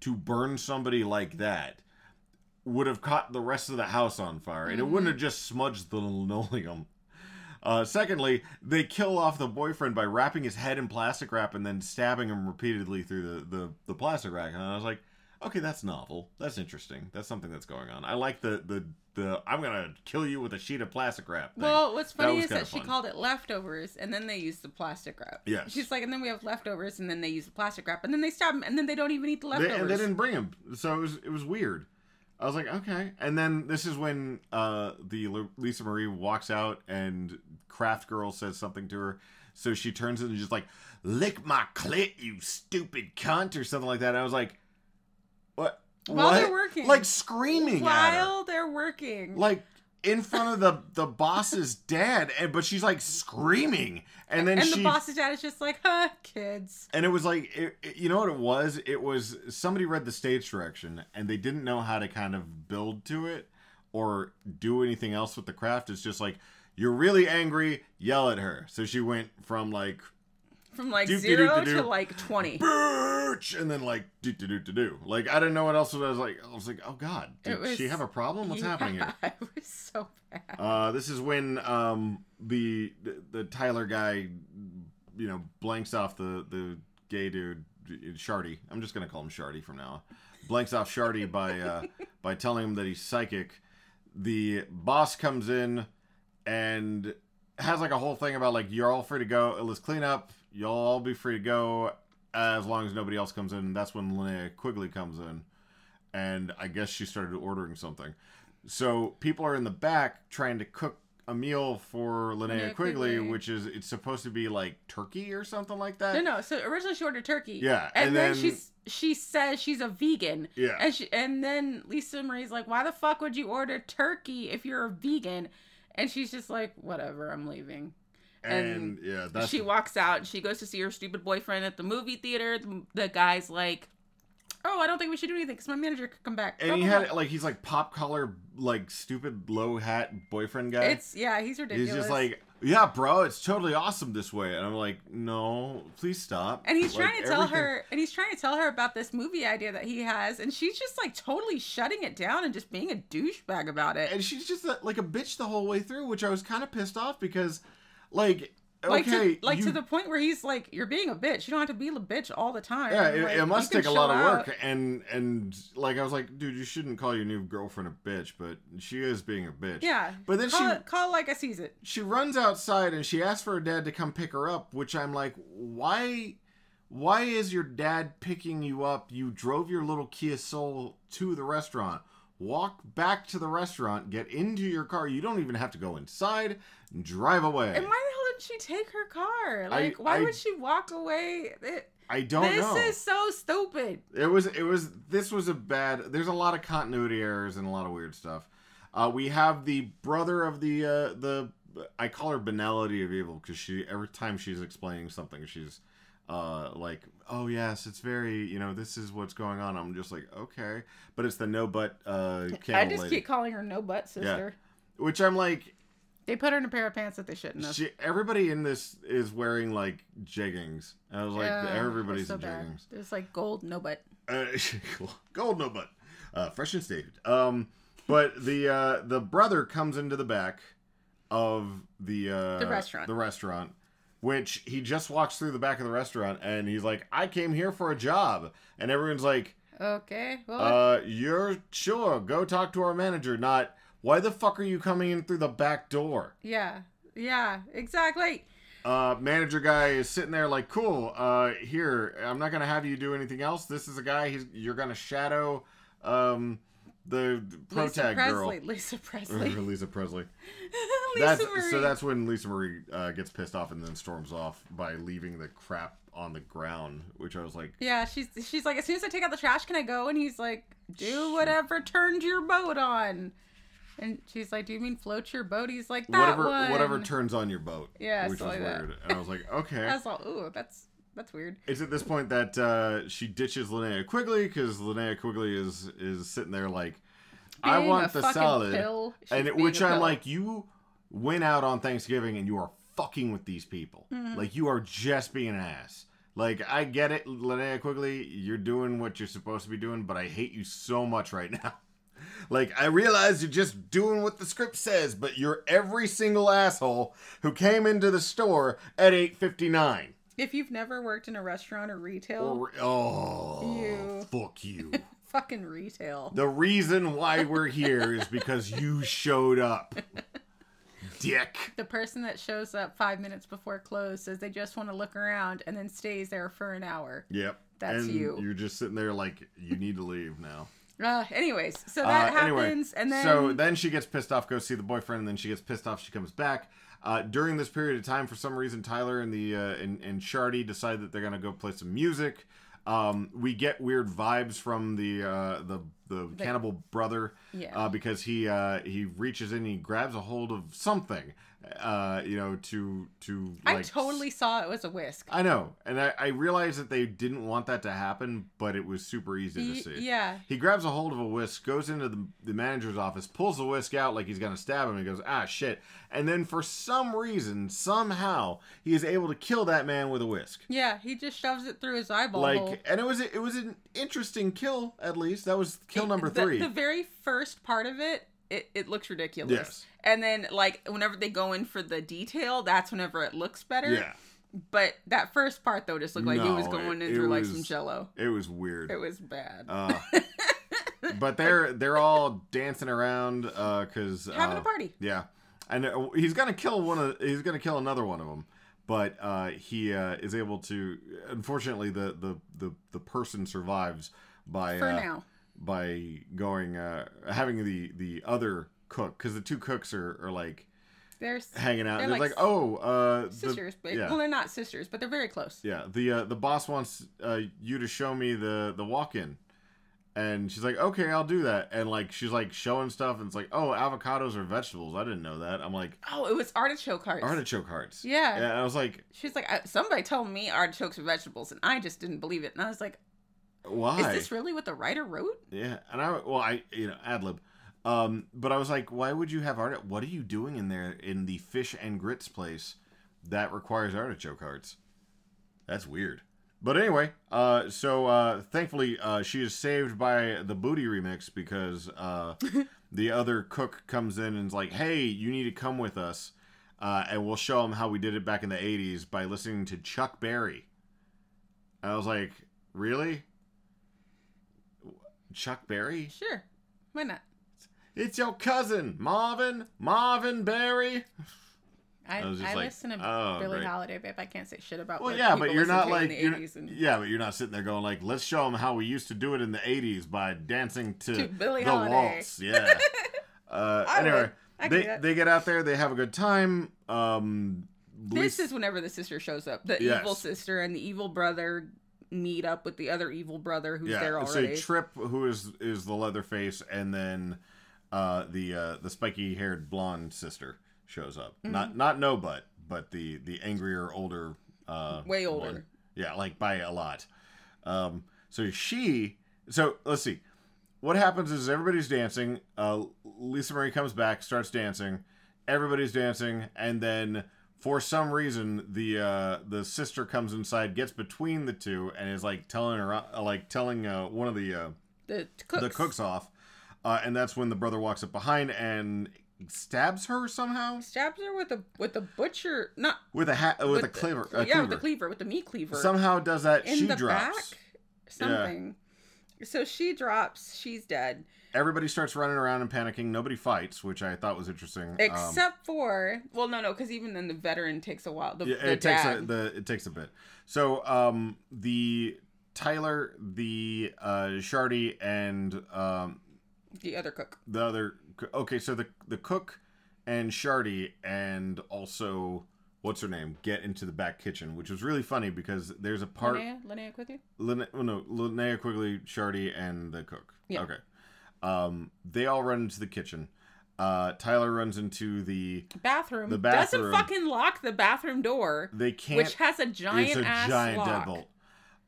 A: to burn somebody like that would have caught the rest of the house on fire, and it wouldn't have just smudged the linoleum. Uh, secondly, they kill off the boyfriend by wrapping his head in plastic wrap and then stabbing him repeatedly through the, the, the plastic wrap. And I was like, okay, that's novel. That's interesting. That's something that's going on. I like the the, the I'm gonna kill you with a sheet of plastic wrap. Thing.
B: Well, what's funny
A: was
B: is that she called it leftovers, and then they used the plastic wrap.
A: Yes.
B: She's like, and then we have leftovers, and then they use the plastic wrap, and then they stab him, and then they don't even eat the
A: They,
B: leftovers.
A: and they didn't bring them, so it was it was weird. I was like, okay. And then this is when uh, the Lisa Marie walks out, and Craft Girl says something to her. So she turns and just like, "Lick my clit, you stupid cunt," or something like that. And I was like?
B: While
A: what?
B: they're working.
A: like screaming
B: While they're working.
A: like in front of the the boss's dad, and but she's like screaming, and then
B: and
A: she
B: the boss's dad is just like, huh, kids.
A: and it was like it, it- you know what it was it was somebody read the stage direction and they didn't know how to kind of build to it or do anything else with the craft it's just like you're really angry yell at her so she went from like
B: From like zero to like 20.
A: bitch and then like do do do do do like i didn't know what else was i was like i was like oh god did
B: was-
A: she have a problem what's
B: Yeah,
A: happening here
B: It was so bad.
A: Uh, this is when um, the, the the Tyler guy, you know, blanks off the the gay dude Shardy. I'm just gonna call him Shardy from now. on. Blanks off Shardy by uh, by telling him that he's psychic. The boss comes in and has like a whole thing about like you're all free to go. Let's clean up. You'll all be free to go as long as nobody else comes in. That's when Linnea Quigley comes in, and I guess she started ordering something. So people are in the back trying to cook a meal for Linnea
B: Linnea
A: Quigley,
B: Quigley.
A: which is it's supposed to be like turkey or something like that.
B: No, no. So originally she ordered turkey.
A: Yeah,
B: and,
A: and
B: then,
A: then-
B: she's she says she's a vegan.
A: Yeah.
B: and she and then Lisa Marie's like, "Why the fuck would you order turkey if you're a vegan?" And she's just like, "Whatever, I'm leaving."
A: And,
B: and
A: yeah, that's
B: she walks out. She goes to see her stupid boyfriend at the movie theater. The, the guy's like, "Oh, I don't think we should do anything because my manager could come back."
A: and
B: Blah,
A: he
B: blah,
A: had
B: blah.
A: like he's like pop collar like stupid low hat boyfriend guy.
B: It's yeah, he's ridiculous.
A: he's just like, yeah, bro, it's totally awesome this way, and I'm like, no, please stop.
B: And he's
A: Like,
B: trying to tell
A: everything-
B: her, and he's trying to tell her about this movie idea that he has, and she's just like totally shutting it down and just being a douchebag about it.
A: and she's just a, like a bitch the whole way through, which I was kind of pissed off because, like,
B: like
A: okay,
B: to, like
A: you-
B: to the point where he's like, "You're being a bitch. You don't have to be a bitch all the time."
A: Yeah, it,
B: Like,
A: it must take a lot of work,
B: out."
A: and and like I was like, dude, you shouldn't call your new girlfriend a bitch, but she is being a bitch.
B: Yeah,
A: But then
B: call
A: she
B: it, call like I sees it.
A: she runs outside and she asks for her dad to come pick her up, which I'm like, why, why is your dad picking you up? You drove your little Kia Soul to the restaurant. Walk back to the restaurant, get into your car. You don't even have to go inside. Drive away.
B: And why the hell didn't she take her car? Like, why
A: I-
B: would she walk away? It-
A: I don't
B: this
A: know.
B: is so stupid.
A: It was it was this was a bad there's a lot of continuity errors and a lot of weird stuff. Uh, we have the brother of the uh, the I call her Banality of Evil because she every time she's explaining something she's uh, like oh yes it's very you know this is what's going on I'm just like okay but it's the no butt uh,
B: I just
A: lady
B: keep calling her no butt sister.
A: which I'm like
B: They put her in a pair of pants that they shouldn't have.
A: she, everybody in this is wearing like jeggings I was like
B: Yeah,
A: everybody's
B: it's so
A: in
B: bad.
A: jeggings
B: There's like gold no butt.
A: Uh, gold no butt. Uh, fresh and stated. Um, but the uh, the brother comes into the back of the uh,
B: The restaurant.
A: The restaurant, which he just walks through the back of the restaurant, and he's like, "I came here for a job," and everyone's like,
B: Okay, well,
A: "Uh, you're sure? Go talk to our manager." Not, "Why the fuck are you coming in through the back door?"
B: yeah, yeah, exactly.
A: uh, manager guy is sitting there like, cool. Uh, here, I'm not gonna have you do anything else. This is a guy. He's you're gonna shadow, um, the, protag pro
B: Lisa Presley.
A: girl,
B: Lisa Presley.
A: Lisa Presley.
B: Lisa
A: That's
B: Marie.
A: so. That's when Lisa Marie uh, gets pissed off and then storms off by leaving the crap on the ground. Which I was like,
B: Yeah, she's she's like, as soon as I take out the trash, can I go? And he's like, do whatever turned your boat on. And she's like, do you mean float your boat? He's like, that
A: whatever,
B: one.
A: whatever turns on your boat.
B: Yeah,
A: which was
B: something like that.
A: weird. And I was like, okay.
B: I was like, ooh, that's that's weird.
A: It's at this point that uh, she ditches Linnea Quigley because Linnea Quigley is is sitting there like, I want the salad. And it, which I'm like, you went out on Thanksgiving and you are fucking with these people,
B: Mm-hmm.
A: like you are just being an ass. Like I get it, Linnea Quigley, you're doing what you're supposed to be doing, but I hate you so much right now. Like I realize you're just doing what the script says, but you're every single asshole who came into the store at 8:59.
B: If you've never worked in a restaurant or retail,
A: Or, oh,
B: You.
A: fuck you.
B: fucking retail.
A: the reason why we're here is because you showed up. Dick.
B: The person that shows up five minutes before close says they just want to look around and then stays there for an hour.
A: Yep.
B: That's
A: and
B: you.
A: You're just sitting there like you need to leave now.
B: Uh, anyways, so that
A: Uh, anyway,
B: happens, and then
A: so then she gets pissed off, goes see the boyfriend, and then she gets pissed off. She comes back. Uh, during this period of time, for some reason, Tyler and the uh, and, and Shardy decide that they're gonna go play some music. Um, we get weird vibes from the uh, the the cannibal brother,
B: Yeah.
A: uh, because he uh, he reaches in, he grabs a hold of something, uh, you know, to to
B: I
A: like,
B: totally saw it was a whisk.
A: I know, and I, I realized that they didn't want that to happen, but it was super easy
B: Y-
A: to see.
B: yeah.
A: He grabs a hold of a whisk, goes into the, the manager's office, pulls the whisk out like he's gonna stab him, and goes, ah shit. And then for some reason, somehow, he is able to kill that man with a whisk.
B: Yeah, he just shoves it through his eyeball
A: Like,
B: hole.
A: and it was it was an interesting kill. At least that was kill number
B: The-
A: three.
B: The, very first part of it, it, it looks ridiculous.
A: Yes.
B: And then, like, whenever they go in for the detail, that's whenever it looks better.
A: yeah,
B: But that first part, though, just looked like he was going
A: it-
B: in through, like, some jello.
A: it was weird.
B: It was bad.
A: Uh, but they're they're all dancing around because
B: Having a party.
A: Yeah, and uh, he's gonna kill one of he's gonna kill another one of them, but uh, he uh, is able to. Unfortunately, the the the, the person survives by
B: For
A: uh,
B: now.
A: by going uh, having the the other cook because the two cooks are, are like
B: they're
A: hanging out.
B: They're
A: and they're
B: like
A: like, oh, uh, the-
B: sisters, but
A: yeah.
B: well, they're not sisters, but they're very close.
A: Yeah, the uh, the boss wants uh, you to show me the the walk in, and she's like, okay, I'll do that. And like she's like showing stuff, and it's like, oh, avocados are vegetables. I didn't know that. I'm like
B: Oh, it was artichoke hearts.
A: artichoke hearts.
B: Yeah.
A: and I was like,
B: She's like, somebody told me artichokes are vegetables, and I just didn't believe it. And I was like,
A: why?
B: is this really what the writer wrote?
A: Yeah, and I well, I you know ad lib. Um, but I was like, why would you have art? What are you doing in there in the fish and grits place that requires artichoke hearts? That's weird. But anyway, uh, so uh, thankfully uh, she is saved by the booty remix because uh, the other cook comes in and is like, "Hey, you need to come with us, uh, and we'll show them how we did it back in the '80s by listening to Chuck Berry." I was like, "Really, Chuck Berry?"
B: Sure, why not?
A: It's your cousin, Marvin, Marvin Berry.
B: I,
A: I
B: I
A: like,
B: listen to
A: oh, great.
B: Holiday, babe. I can't say shit about.
A: Well,
B: what
A: yeah, but you're not like you're,
B: and
A: yeah, but you're not sitting there going like, let's show them how we used to do it in the '80s by dancing to,
B: To Billie
A: the
B: Holiday.
A: waltz. Yeah. uh, anyway,
B: would. I can
A: they they get out there, they have a good time. Um,
B: This
A: Lisa-
B: is whenever the sister shows up. The
A: Yes.
B: evil sister and the evil brother meet up with the other evil brother who's there
A: yeah. So. Trip, who is is the Leatherface, and then uh, the uh, the spiky haired blonde sister shows up.
B: Mm-hmm.
A: Not not no butt, but the the angrier older. Uh,
B: Way older.
A: one. Yeah, like by a lot. Um, so she. So let's see. What happens is everybody's dancing. Uh, Lisa Marie comes back, starts dancing. Everybody's dancing, and then for some reason the uh, the sister comes inside, gets between the two, and is like telling her, uh, like telling uh, one of the uh,
B: the cooks.
A: the cooks off. Uh, and that's when the brother walks up behind and stabs her somehow
B: stabs her with a with a butcher, not
A: with a hat with, a
B: the-
A: cleaver. A
B: yeah,
A: cleaver.
B: with the cleaver, with the meat cleaver.
A: Somehow does that.
B: in
A: she
B: the
A: drops.
B: back, something. So she drops. She's dead.
A: Everybody starts running around and panicking. Nobody fights, which I thought was interesting. Um,
B: Except for well, no, no, because even then the veteran takes a while. The,
A: yeah,
B: the
A: it takes a the it takes a bit. So um the Tyler, the uh Shardy, and um
B: the other cook.
A: the other okay, so the the cook and Shardy and also what's her name get into the back kitchen, which was really funny because there's a part
B: Linnea, Linnea Quigley.
A: Lin- well, no, Linnea Quigley, Shardy, and the cook.
B: Yeah.
A: Okay. Um, they all run into the kitchen. Uh, Tyler runs into the.
B: Bathroom.
A: The bathroom.
B: doesn't fucking lock the bathroom door,
A: They can't.
B: which has a giant
A: it's a giant
B: lock.
A: deadbolt.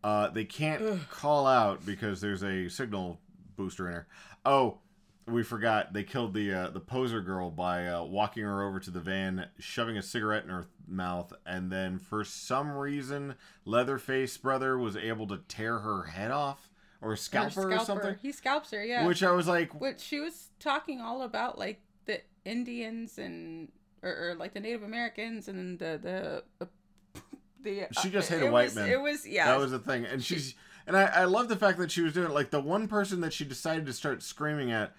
A: Uh, they can't call out because there's a signal booster in her. Oh, we forgot. They killed the uh, the poser girl by uh, walking her over to the van, shoving a cigarette in her mouth, and then for some reason, Leatherface brother was able to tear her head off or scalp her, or something.
B: He scalps her, yeah.
A: Which I was like,
B: Which she was talking all about, like the Indians and or, or like the Native Americans and the the uh, the.
A: She just
B: uh,
A: hate a white
B: was,
A: man.
B: It was yeah.
A: that was the thing, and she's and I, I love the fact that she was doing it. Like the one person that she decided to start screaming at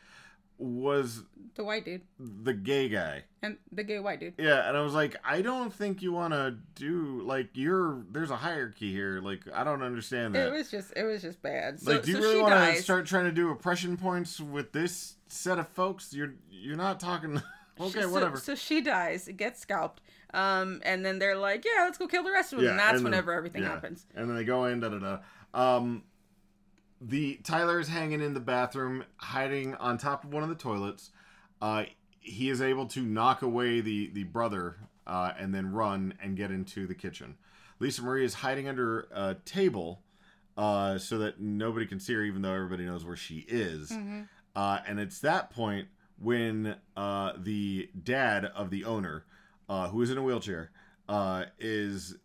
A: was
B: the white dude
A: the gay guy.
B: and the gay white dude.
A: Yeah, and I was like, I don't think you want to do like you're. There's a hierarchy here. Like I don't understand that.
B: It was just it was just bad. So,
A: like, do you
B: so
A: really want to start trying to do oppression points with this set of folks? You're you're not talking. okay,
B: So-
A: whatever.
B: So, she dies, gets scalped, um, and then they're like, "Yeah, let's go kill the rest of them."
A: Yeah,
B: and that's
A: and then-
B: whenever everything
A: yeah.
B: happens.
A: And then they go in, da da da. Um, the Tyler's hanging in the bathroom, hiding on top of one of the toilets. Uh, he is able to knock away the the brother, uh, and then run and get into the kitchen. Lisa Marie is hiding under a table, uh, so that nobody can see her, even though everybody knows where she is.
B: Mm-hmm.
A: Uh, and it's that point when uh, the dad of the owner, uh, who is in a wheelchair, uh, is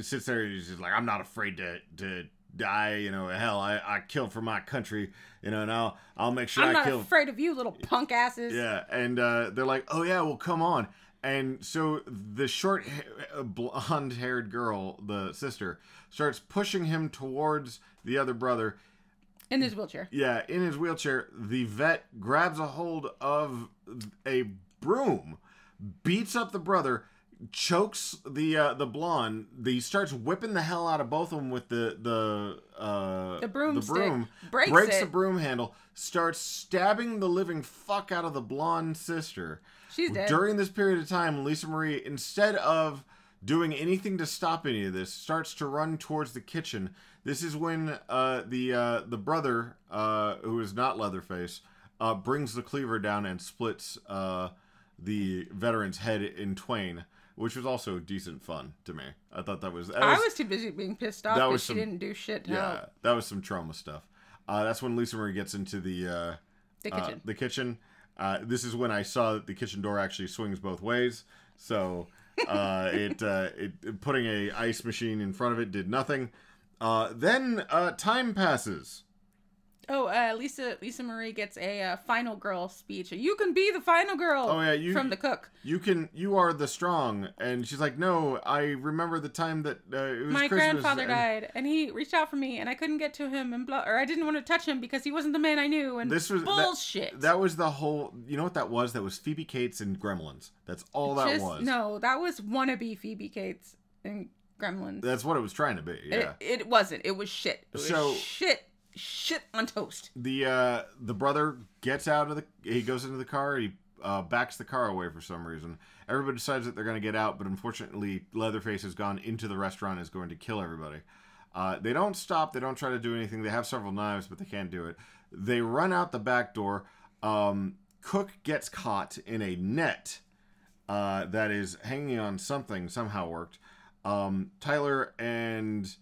A: sits there and he's just like, I'm not afraid to to die. You know, hell, I, I killed for my country. You know, and I'll I'll make sure
B: I'm
A: I
B: not
A: kill.
B: afraid of you, little punk asses.
A: Yeah, and uh, they're like, "Oh yeah, well come on." And so the short, ha- blonde-haired girl, the sister, starts pushing him towards the other brother.
B: In his wheelchair.
A: Yeah, in his wheelchair, the vet grabs a hold of a broom, beats up the brother, chokes the uh, the blonde. He starts whipping the hell out of both of them with the the uh,
B: The broomstick,
A: broom,
B: breaks
A: the
B: it.
A: broom handle, starts stabbing the living fuck out of the blonde sister.
B: She's dead.
A: During this period of time, Lisa Marie, instead of doing anything to stop any of this, starts to run towards the kitchen. This is when uh, the uh, the brother, uh, who is not Leatherface, uh, brings the cleaver down and splits uh, the veteran's head in twain, which was also decent fun to me. I thought that was. That
B: I was too busy being pissed off
A: that
B: that
A: was
B: she
A: some-
B: didn't do shit to
A: yeah,
B: help
A: that was some trauma stuff. Uh, that's when Lisa Marie gets into the uh,
B: the
A: uh,
B: kitchen.
A: the kitchen. Uh, this is when I saw that the kitchen door actually swings both ways. So uh, it, uh, it putting a ice machine in front of it did nothing. Uh, then uh, time passes.
B: Oh, uh, Lisa Lisa Marie gets a uh, final girl speech. You can be the final girl.
A: Oh, yeah, you-
B: from the cook.
A: You can, you are the strong. And she's like, no, I remember the time that uh, it was
B: My
A: Christmas.
B: grandfather
A: and
B: died, and he reached out for me, and I couldn't get to him, and blah, or I didn't want to touch him because he wasn't the man I knew, and
A: This was that-
B: bullshit.
A: That, was the whole. You know what that was? That was Phoebe Cates and Gremlins. That's all that
B: Just-
A: was.
B: No, that was wannabe Phoebe Cates and Gremlins.
A: That's what it was trying to be. Yeah.
B: It, it wasn't. It was shit. It was
A: So-
B: shit. Shit on toast.
A: the uh the brother gets out of the he goes into the car he uh, backs the car away for some reason. Everybody decides that they're going to get out but unfortunately leatherface has gone into the restaurant is going to kill everybody. Uh, they don't stop they don't try to do anything they have several knives but they can't do it. They run out the back door. Um, cook gets caught in a net uh, that is hanging on something somehow worked. Um, tyler and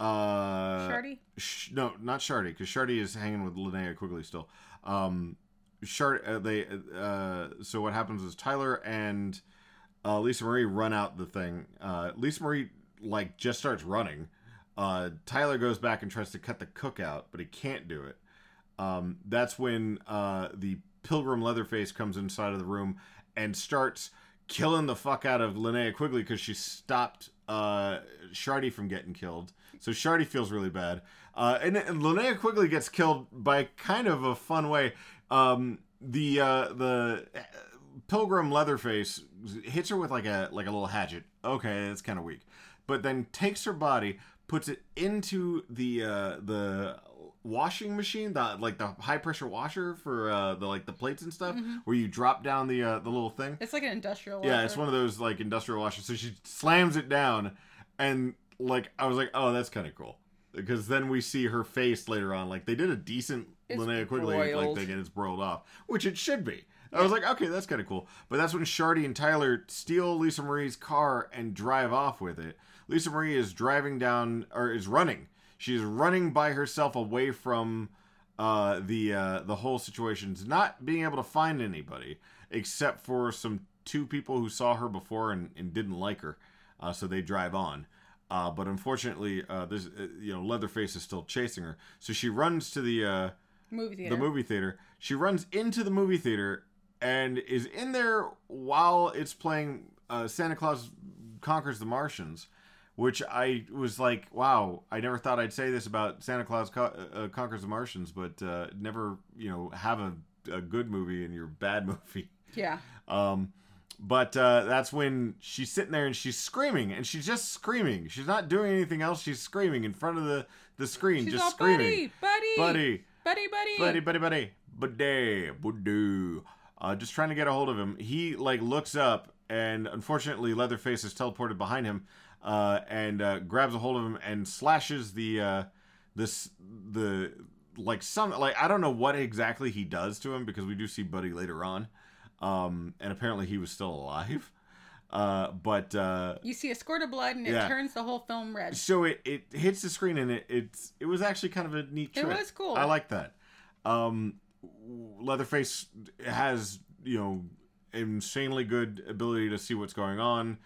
A: uh,
B: Shardy?
A: Sh- no, not Shardy, because Shardy is hanging with Linnea Quigley still. Um, Shard, uh, they, uh, so what happens is Tyler and uh, Lisa Marie run out the thing. Uh, Lisa Marie like just starts running. Uh, Tyler goes back and tries to cut the cook out, but he can't do it. Um, that's when uh, the Pilgrim Leatherface comes inside of the room and starts killing the fuck out of Linnea Quigley because she stopped uh, Shardy from getting killed. So Shardy feels really bad. Uh, and, and Linnea Quigley gets killed by kind of a fun way. Um, the uh, the uh, Pilgrim Leatherface hits her with like a like a little hatchet. Okay, that's kind of weak. But then takes her body, puts it into the uh, the washing machine, the like the high pressure washer for uh, the like the plates and stuff, where you drop down the uh, the little thing.
B: It's like an industrial.
A: Yeah,
B: washer.
A: it's one of those like industrial washers. So she slams it down, and like I was like, oh, that's kind of cool. Because then we see her face later on. Like they did a decent
B: It's
A: Linnea Quigley like thing, and it's broiled off, which it should be. I was like, okay, that's kind of cool. But that's when Shardy and Tyler steal Lisa Marie's car and drive off with it. Lisa Marie is driving down or is running. She's running by herself away from uh, the uh, the whole situation, not being able to find anybody except for some two people who saw her before and, and didn't like her, uh, so they drive on. Uh, but unfortunately, uh, there's uh, you know Leatherface is still chasing her, so she runs to the uh,
B: movie theater.
A: the movie theater. She runs into the movie theater and is in there while it's playing uh, Santa Claus Conquers the Martians, which I was like, wow, I never thought I'd say this about Santa Claus Co- uh, Conquers the Martians, but uh, never, you know, have a, a good movie in your bad movie.
B: Yeah.
A: Um, but uh, that's when she's sitting there and she's screaming, and she's just screaming. She's not doing anything else. She's screaming in front of the, the screen,
B: She's
A: just
B: all
A: screaming.
B: buddy, buddy,
A: Buddy,
B: buddy, buddy,
A: buddy, buddy, buddy, buddy, buddy. Uh, just trying to get a hold of him. He like looks up, and unfortunately, Leatherface is teleported behind him, uh, and uh, grabs a hold of him and slashes the uh, this the like some like I don't know what exactly he does to him because we do see Buddy later on, um, and apparently he was still alive. Uh, but uh,
B: You see a squirt of blood, and it
A: Yeah.
B: turns the whole film red.
A: so it, it hits the screen and it it's it was actually kind of a neat trick.
B: It was cool.
A: I like that. Um, Leatherface has you know insanely good ability to see what's going on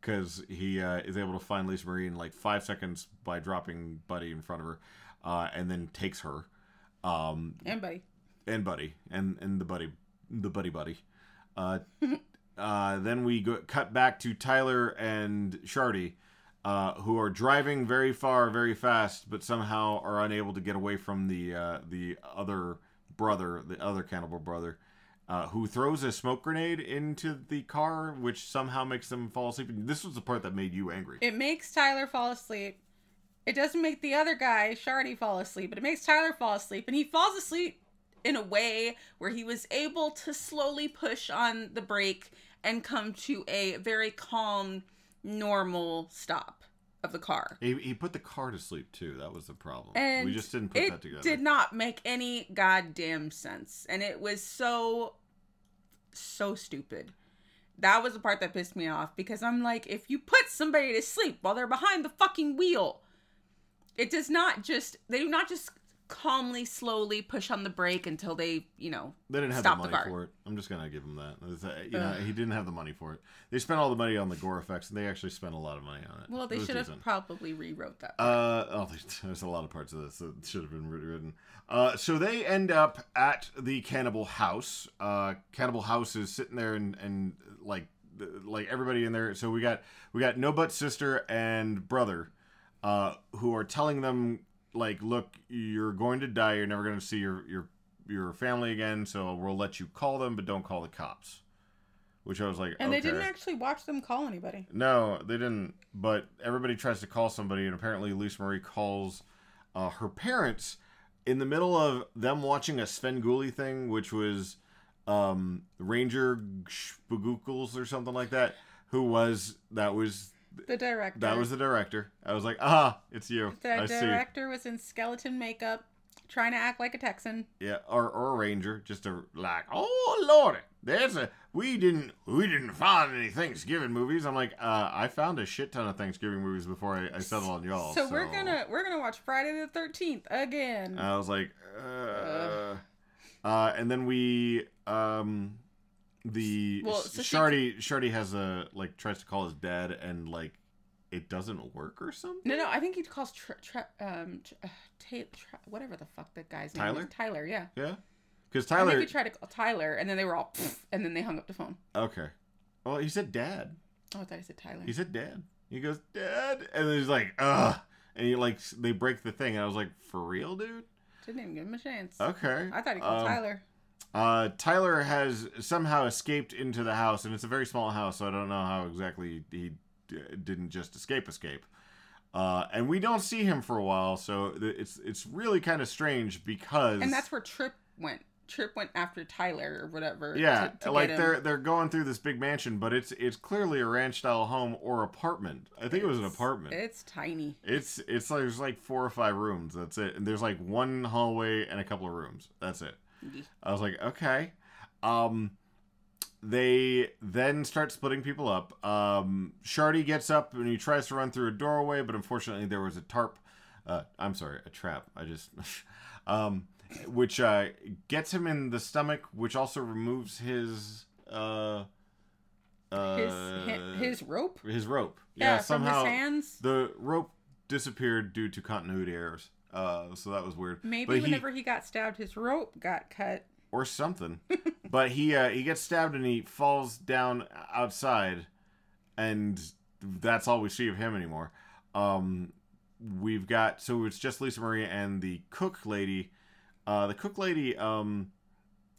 A: because he uh, is able to find Lisa Marie in like five seconds by dropping Buddy in front of her, uh, and then takes her. Um,
B: And buddy.
A: and Buddy and and the Buddy the Buddy Buddy. Uh, uh, then we go, cut back to Tyler and Shardy, uh, who are driving very far, very fast, but somehow are unable to get away from the uh, the other brother, the other cannibal brother, uh, who throws a smoke grenade into the car, which somehow makes them fall asleep. This was the part that made you angry.
B: It makes Tyler fall asleep. It doesn't make the other guy, Shardy, fall asleep, but it makes Tyler fall asleep. And he falls asleep in a way where he was able to slowly push on the brake and come to a very calm, normal stop of the car.
A: He, he put the car to sleep too. That was the problem.
B: And
A: we just didn't put that together.
B: It did not make any goddamn sense. And it was so, so stupid. That was the part that pissed me off because I'm like, if you put somebody to sleep while they're behind the fucking wheel, it does not just, they do not just calmly, slowly push on the brake until they, you know,
A: They didn't have the
B: the
A: money
B: car.
A: for it. I'm just gonna give him that. Uh, you know, he didn't have the money for it. They spent all the money on the gore effects, and they actually spent a lot of money on it.
B: well, they should have probably rewrote that.
A: Uh, oh, there's, a lot of parts of this that should have been written. Uh, so they end up at the cannibal house. Uh, cannibal house is sitting there and, and like like everybody in there. So we got we got no but sister and brother, uh, who are telling them like, look, you're going to die. You're never going to see your your your family again. So we'll let you call them, but don't call the cops. Which I was like,
B: and they didn't actually watch them call anybody.
A: No, they didn't. But everybody tries to call somebody, and apparently Lisa Marie calls uh, her parents in the middle of them watching a Svengoolie thing, which was um, Ranger Spogookles or something like that. Who was that? Was
B: The director.
A: that was the director? I was like, ah, it's you.
B: The
A: I see.
B: director was in skeleton makeup, trying to act like a Texan.
A: Yeah, or or a ranger, just to like, oh lordy, there's a we didn't we didn't find any Thanksgiving movies. I'm like, uh, I found a shit ton of Thanksgiving movies before I, I settled on y'all.
B: So, we're gonna we're gonna watch Friday the Thirteenth again.
A: I was like, uh, uh, and then we um, the
B: Well, so she-
A: Shardy Shardy has a like tries to call his dad and like it doesn't work or something.
B: no, no, I think he calls tra- tra- um tra- uh, Ta- tra- whatever the fuck that guy's name
A: Tyler?
B: is. Tyler, yeah.
A: Yeah, because
B: I
A: Tyler.
B: think he tried to call Tyler, and then they were all, and then they hung up the phone.
A: okay, well he said dad.
B: Oh, I thought he said Tyler.
A: He said dad. He goes dad, and then he's like ugh, and he like they break the thing, and I was like for real, dude.
B: Didn't even give him a chance.
A: Okay.
B: I thought he called
A: Um,
B: Tyler.
A: Uh, Tyler has somehow escaped into the house, and it's a very small house, so I don't know how exactly he d- didn't just escape. Escape. Uh, and we don't see him for a while, so th- it's it's really kind of strange because
B: And that's where Trip went. Trip went after Tyler or whatever.
A: yeah,
B: to, to
A: like they're they're going through this big mansion, but it's it's clearly a ranch style home or apartment. I think it was an apartment.
B: It's tiny.
A: It's it's like there's like four or five rooms. That's it. And there's like one hallway and a couple of rooms. That's it. I was like, okay. Um, they then start splitting people up. Um, Shardy gets up and he tries to run through a doorway, but unfortunately there was a tarp. Uh, I'm sorry, a trap. I just, um, which uh, gets him in the stomach, which also removes his uh, uh,
B: His his rope.
A: his rope.
B: Yeah,
A: Yeah,
B: from
A: somehow
B: his hands.
A: the rope disappeared due to continuity errors. Uh, so that was weird.
B: Maybe
A: But he-
B: whenever he got stabbed, his rope got cut.
A: or something. but he uh, he gets stabbed and he falls down outside, and that's all we see of him anymore. Um, we've got so it's just Lisa Marie and the cook lady. Uh, the cook lady. Um,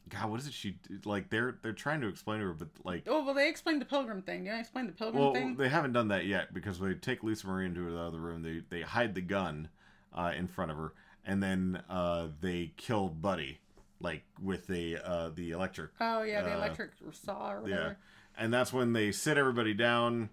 A: God, what is it? She like they're they're trying to explain to her, but like.
B: Oh well, they explained the pilgrim thing. Did I explain the pilgrim
A: Well,
B: thing?
A: they haven't done that yet because they take Lisa Marie into the other room. They they hide the gun uh, in front of her, and then uh, they kill Buddy like with the uh, the electric
B: oh yeah, the
A: uh,
B: electric saw or
A: yeah, and that's when they sit everybody down.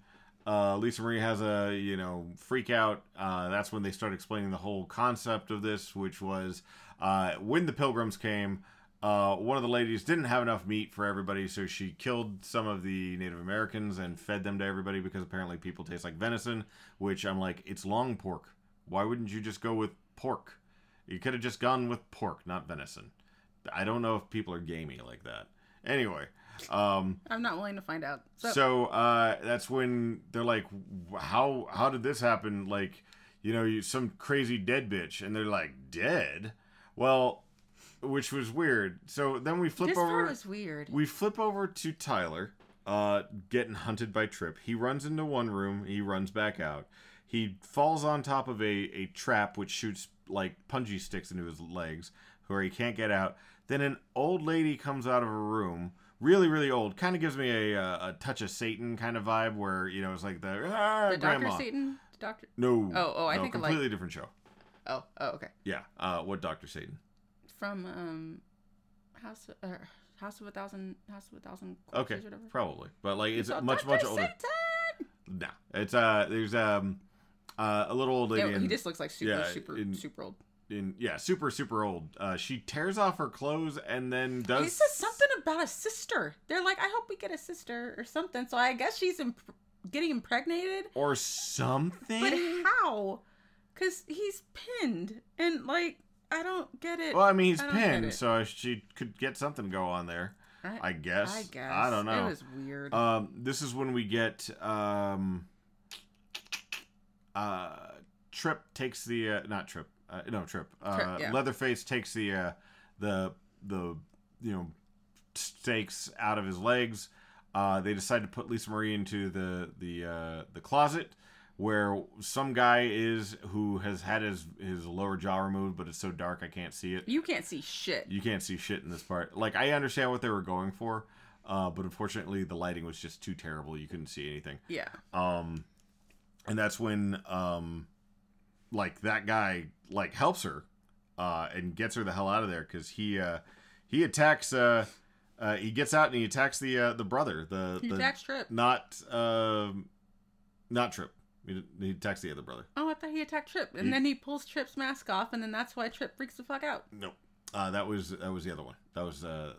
A: Uh, Lisa Marie has a you know freak out. Uh, that's when they start explaining the whole concept of this, which was uh, when the Pilgrims came. Uh, one of the ladies didn't have enough meat for everybody, so she killed some of the Native Americans and fed them to everybody because apparently people taste like venison. Which I'm like, it's long pork. Why wouldn't you just go with pork? You could have just gone with pork, not venison. I don't know if people are gamey like that. Anyway, um,
B: I'm not willing to find out. So,
A: so uh, that's when they're like, "How how did this happen?" Like, you know, you, some crazy dead bitch, and they're like, "Dead?" Well, which was weird. So then we flip
B: this
A: over.
B: This part was weird.
A: We flip over to Tyler, uh, getting hunted by Trip. He runs into one room. He runs back out. He falls on top of a, a trap which shoots like punji sticks into his legs, where he can't get out. Then an old lady comes out of a room, really really old. Kind of gives me a, a a touch of Satan kind of vibe, where you know it's like the, ah,
B: the
A: grandma.
B: Doctor Satan. Doctor.
A: No.
B: Oh, oh, I
A: no,
B: think of, like-
A: completely different show.
B: Oh, oh, okay.
A: Yeah. Uh, what Doctor Satan?
B: From um, House uh, House of a Thousand House of a Thousand
A: Okay,
B: or whatever.
A: probably, but like it's much
B: Dr.
A: much older.
B: Satan!
A: No, it's uh, there's um, uh, a little old lady.
B: Yeah, he just looks like super,
A: yeah,
B: super,
A: in-
B: super old.
A: in yeah, super super old. Uh, she tears off her clothes and then does.
B: He says something about a sister. They're like, I hope we get a sister or something. So I guess she's imp- getting impregnated.
A: or something.
B: But how? Because he's pinned and like I don't get it.
A: Well, I mean, he's
B: I
A: pinned, so she could get something to go on there. I guess.
B: I guess.
A: I don't know.
B: It was weird.
A: Um, this is when we get um, uh, Trip takes the uh, not Trip, uh, no Trip. Uh,
B: Trip, yeah.
A: Leatherface takes the uh, the the you know stakes out of his legs. Uh, they decide to put Lisa Marie into the the uh, the closet where some guy is who has had his his lower jaw removed, but it's so dark I can't see it.
B: you can't see shit.
A: You can't see shit in this part. Like I understand what they were going for, uh, but unfortunately the lighting was just too terrible. You couldn't see anything.
B: Yeah.
A: Um, and that's when um, like that guy like helps her, uh, and gets her the hell out of there because he uh he attacks uh, uh he gets out and he attacks the uh the brother the
B: He
A: the
B: attacks Trip.
A: not um not Trip. He, he attacks the other brother.
B: Oh, I thought he attacked Trip, and
A: He-
B: then he pulls Trip's mask off, and then that's why Trip freaks the fuck out.
A: No, uh, that was that was the other one. That was uh,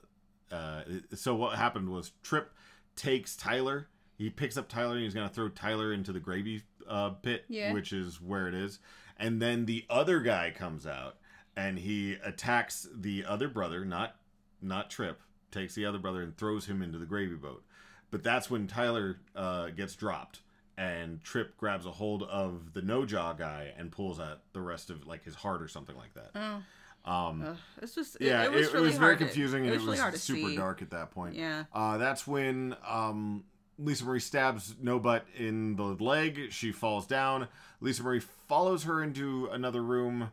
A: uh. So what happened was Trip takes Tyler. He picks up Tyler and he's gonna throw Tyler into the gravy uh, pit,
B: Yeah.
A: which is where it is. And then the other guy comes out and he attacks the other brother, not not Trip. Takes the other brother and throws him into the gravy boat. But that's when Tyler uh, gets dropped and Trip grabs a hold of the no jaw guy and pulls out the rest of like his heart or something like that.
B: Oh,
A: Um,
B: ugh. it's just it,
A: yeah,
B: it was really
A: very
B: hard to-
A: confusing and it was,
B: really to
A: super
B: see.
A: dark at that point.
B: Yeah.
A: Uh, that's when um, Lisa Marie stabs No Butt in the leg. She falls down. Lisa Marie follows her into another room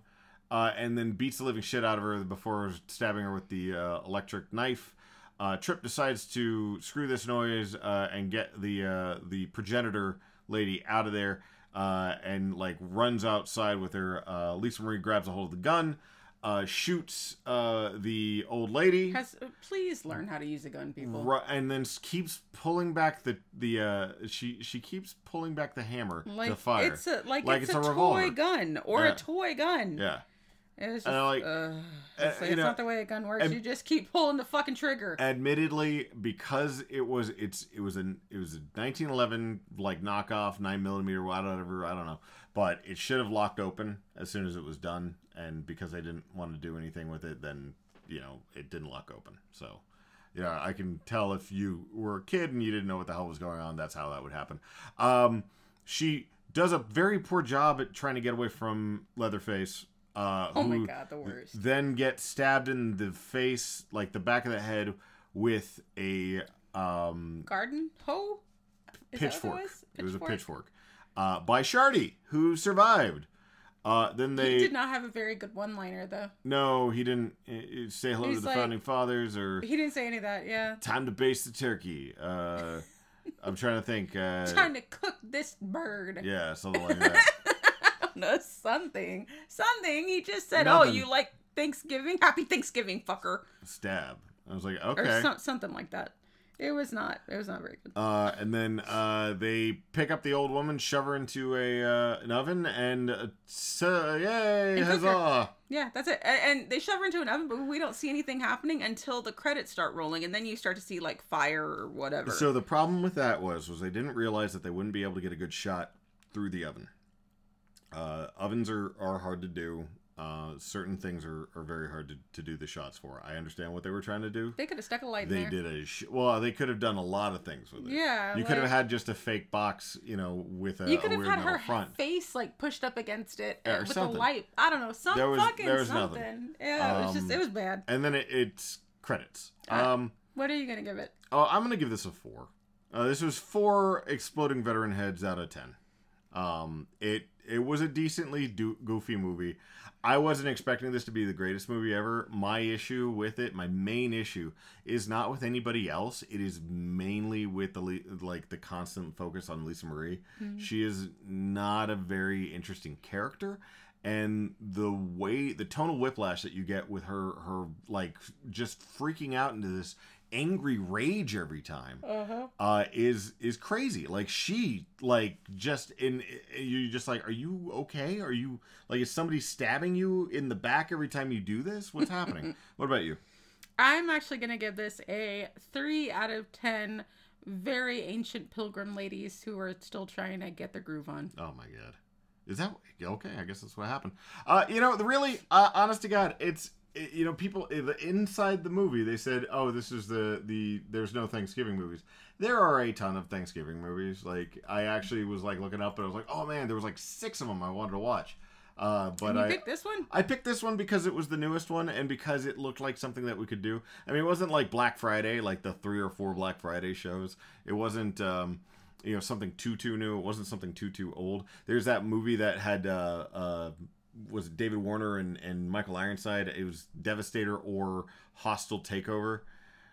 A: uh, and then beats the living shit out of her before stabbing her with the uh, electric knife. Uh, Trip decides to screw this noise uh, and get the uh, the progenitor lady out of there, uh, and like runs outside with her. Lisa Marie grabs a hold of the gun, uh, shoots uh, the old lady,
B: Has, uh, please learn how to use a gun, people.
A: Ru- and then keeps pulling back the the uh, she she keeps pulling back the hammer
B: Like
A: to fire.
B: it's a like,
A: Like
B: it's,
A: it's
B: a,
A: a
B: toy
A: revolver.
B: gun or
A: Yeah.
B: a toy gun.
A: yeah.
B: It was just,
A: And I like-
B: uh, it's, like, it's
A: know,
B: not the way a gun works. you just keep pulling the fucking trigger.
A: admittedly because it was it's it was an it was a 1911 like knockoff 9 millimeter whatever i don't know but it should have locked open as soon as it was done and because they didn't want to do anything with it then you know it didn't lock open so yeah i can tell if you were a kid and you didn't know what the hell was going on that's how that would happen um she does a very poor job at trying to get away from leatherface uh
B: oh my god, the worst.
A: then get stabbed in the face, like the back of the head, with a um,
B: Garden hoe? Is
A: pitchfork.
B: It was?
A: It was a pitchfork uh, by Shardy, who survived. Uh, then they
B: He did not have a very good one-liner though.
A: no, he didn't uh, uh, say hello
B: He's
A: to the
B: like-
A: founding fathers or
B: He didn't say any of that. Yeah.
A: time to baste the turkey. Uh, I'm trying to think. Uh,
B: Trying to cook this bird.
A: yeah, something like that.
B: no, something. Something. He just said,
A: Nothing.
B: "Oh, you like Thanksgiving? Happy Thanksgiving, fucker,"
A: Stab. I was like,
B: or
A: okay.
B: something like that. It was not. It was not very good.
A: Uh, and then uh, they pick up the old woman, shove her into a uh, an oven, and uh, so, yay,
B: And
A: huzzah!
B: Yeah, that's it. A- And they shove her into an oven, but we don't see anything happening until the credits start rolling, and then you start to see like fire or whatever.
A: So the problem with that was was they didn't realize that they wouldn't be able to get a good shot through the oven. Uh, ovens are, are hard to do. Uh, certain things are, are very hard to, to do the shots for. I understand what they were trying to do.
B: they could have stuck a light
A: They
B: in there.
A: did a sh- well. They could have done a lot of things with it.
B: Yeah,
A: you could have had just a fake box, you know, with a,
B: You
A: a
B: could have
A: weird
B: had her
A: front.
B: face like pushed up against it
A: Yeah, or
B: with
A: something.
B: the light. I don't know, some
A: There was-
B: fucking
A: there was
B: something.
A: nothing.
B: Yeah, it was just
A: Um,
B: it was bad.
A: And then it, it's credits. Um,
B: What are you gonna give it?
A: Oh, I'm gonna give this a four. Uh, this was four exploding veteran heads out of ten. Um, it it was a decently do- goofy movie. I wasn't expecting this to be the greatest movie ever. My issue with it, my main issue, is not with anybody else. It is mainly with the le- like the constant focus on Lisa Marie. She is not a very interesting character, and the way the tonal whiplash that you get with her, her like just freaking out into this angry rage every time
B: Uh-huh.
A: uh is is crazy like she like just in you're just like are you okay are you like is somebody stabbing you in the back every time you do this what's happening what about you
B: I'm actually gonna give this a three out of ten. Very ancient pilgrim ladies who are still trying to get the groove on.
A: oh my god Is that okay? I guess that's what happened. Uh, you know, the really, uh, honest to God, it's it- you know, people eh, inside the movie they said, "Oh, this is the the there's no Thanksgiving movies." There are a ton of Thanksgiving movies. Like I actually was like looking up, and I was like, "Oh man, there was like six of them I wanted to watch." Uh, but I
B: picked this one?
A: I picked this one because it was the newest one and because it looked like something that we could do. I mean, it wasn't like Black Friday, like the three or four Black Friday shows. It wasn't, um, you know, something too too new. It wasn't something too too old. There's that movie that had uh, uh, was David Warner and and Michael Ironside. It was Devastator or Hostile Takeover.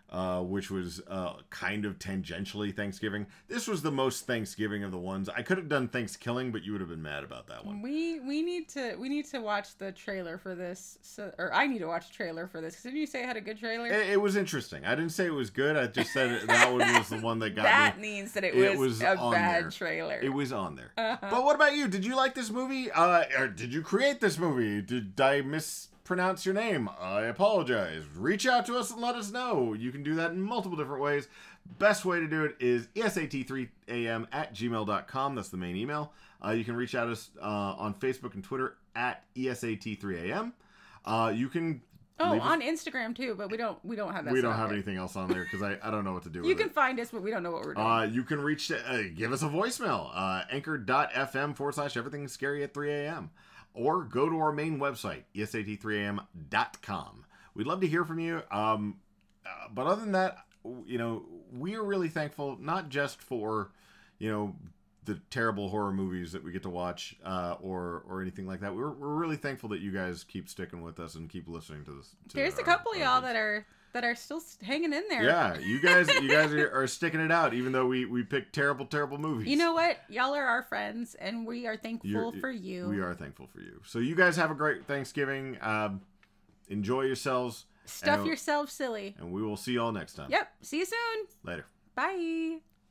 A: Uh, which was uh, kind of tangentially Thanksgiving. This was the most Thanksgiving of the ones. I could have done Thanksgiving, but you would have been mad about that one.
B: We we need to we need to watch the trailer for this. So, or I need to watch a trailer for this. 'Cause Didn't you say it had a good trailer?
A: It, it was interesting. I didn't say it was good. I just said it, that one was the one that got
B: that
A: me.
B: means that it
A: It
B: was,
A: was
B: a bad
A: there.
B: trailer.
A: It was on there.
B: Uh-huh.
A: But what about you? Did you like this movie? Uh, or did you create this movie? Did I mispronounce your name? I apologize. Reach out to us and let us know. You can do that in multiple different ways. Best way to do it is E esat3am at gmail.com. That's the main email. Uh, you can reach out to us uh, on Facebook and Twitter at E esat3am. Uh, you can.
B: oh, on Instagram too, but we don't we don't have that.
A: we don't have anything else on there because I, I don't know what to do with
B: You
A: it.
B: can find us, but we don't know what we're doing.
A: Uh, you can reach, uh, give us a voicemail, uh, anchor.fm forward slash everything scary at 3 a.m. Or go to our main website, E esat3am.com. We'd love to hear from you. Um, uh, but other than that, you know, we are really thankful, not just for, you know, the terrible horror movies that we get to watch uh, or or anything like that. We're, we're really thankful that you guys keep sticking with us and keep listening to this. To
B: There's a couple of y'all that are that are still hanging in there.
A: Yeah, you guys, you guys are, are sticking it out, even though we we picked terrible, terrible movies.
B: You know what? Y'all are our friends, and we are thankful
A: You're-
B: for you.
A: We are thankful for you. So you guys have a great Thanksgiving. Um, enjoy yourselves,
B: Stuff yourself silly.
A: and we will see y'all next time.
B: Yep. See you soon.
A: Later.
B: Bye.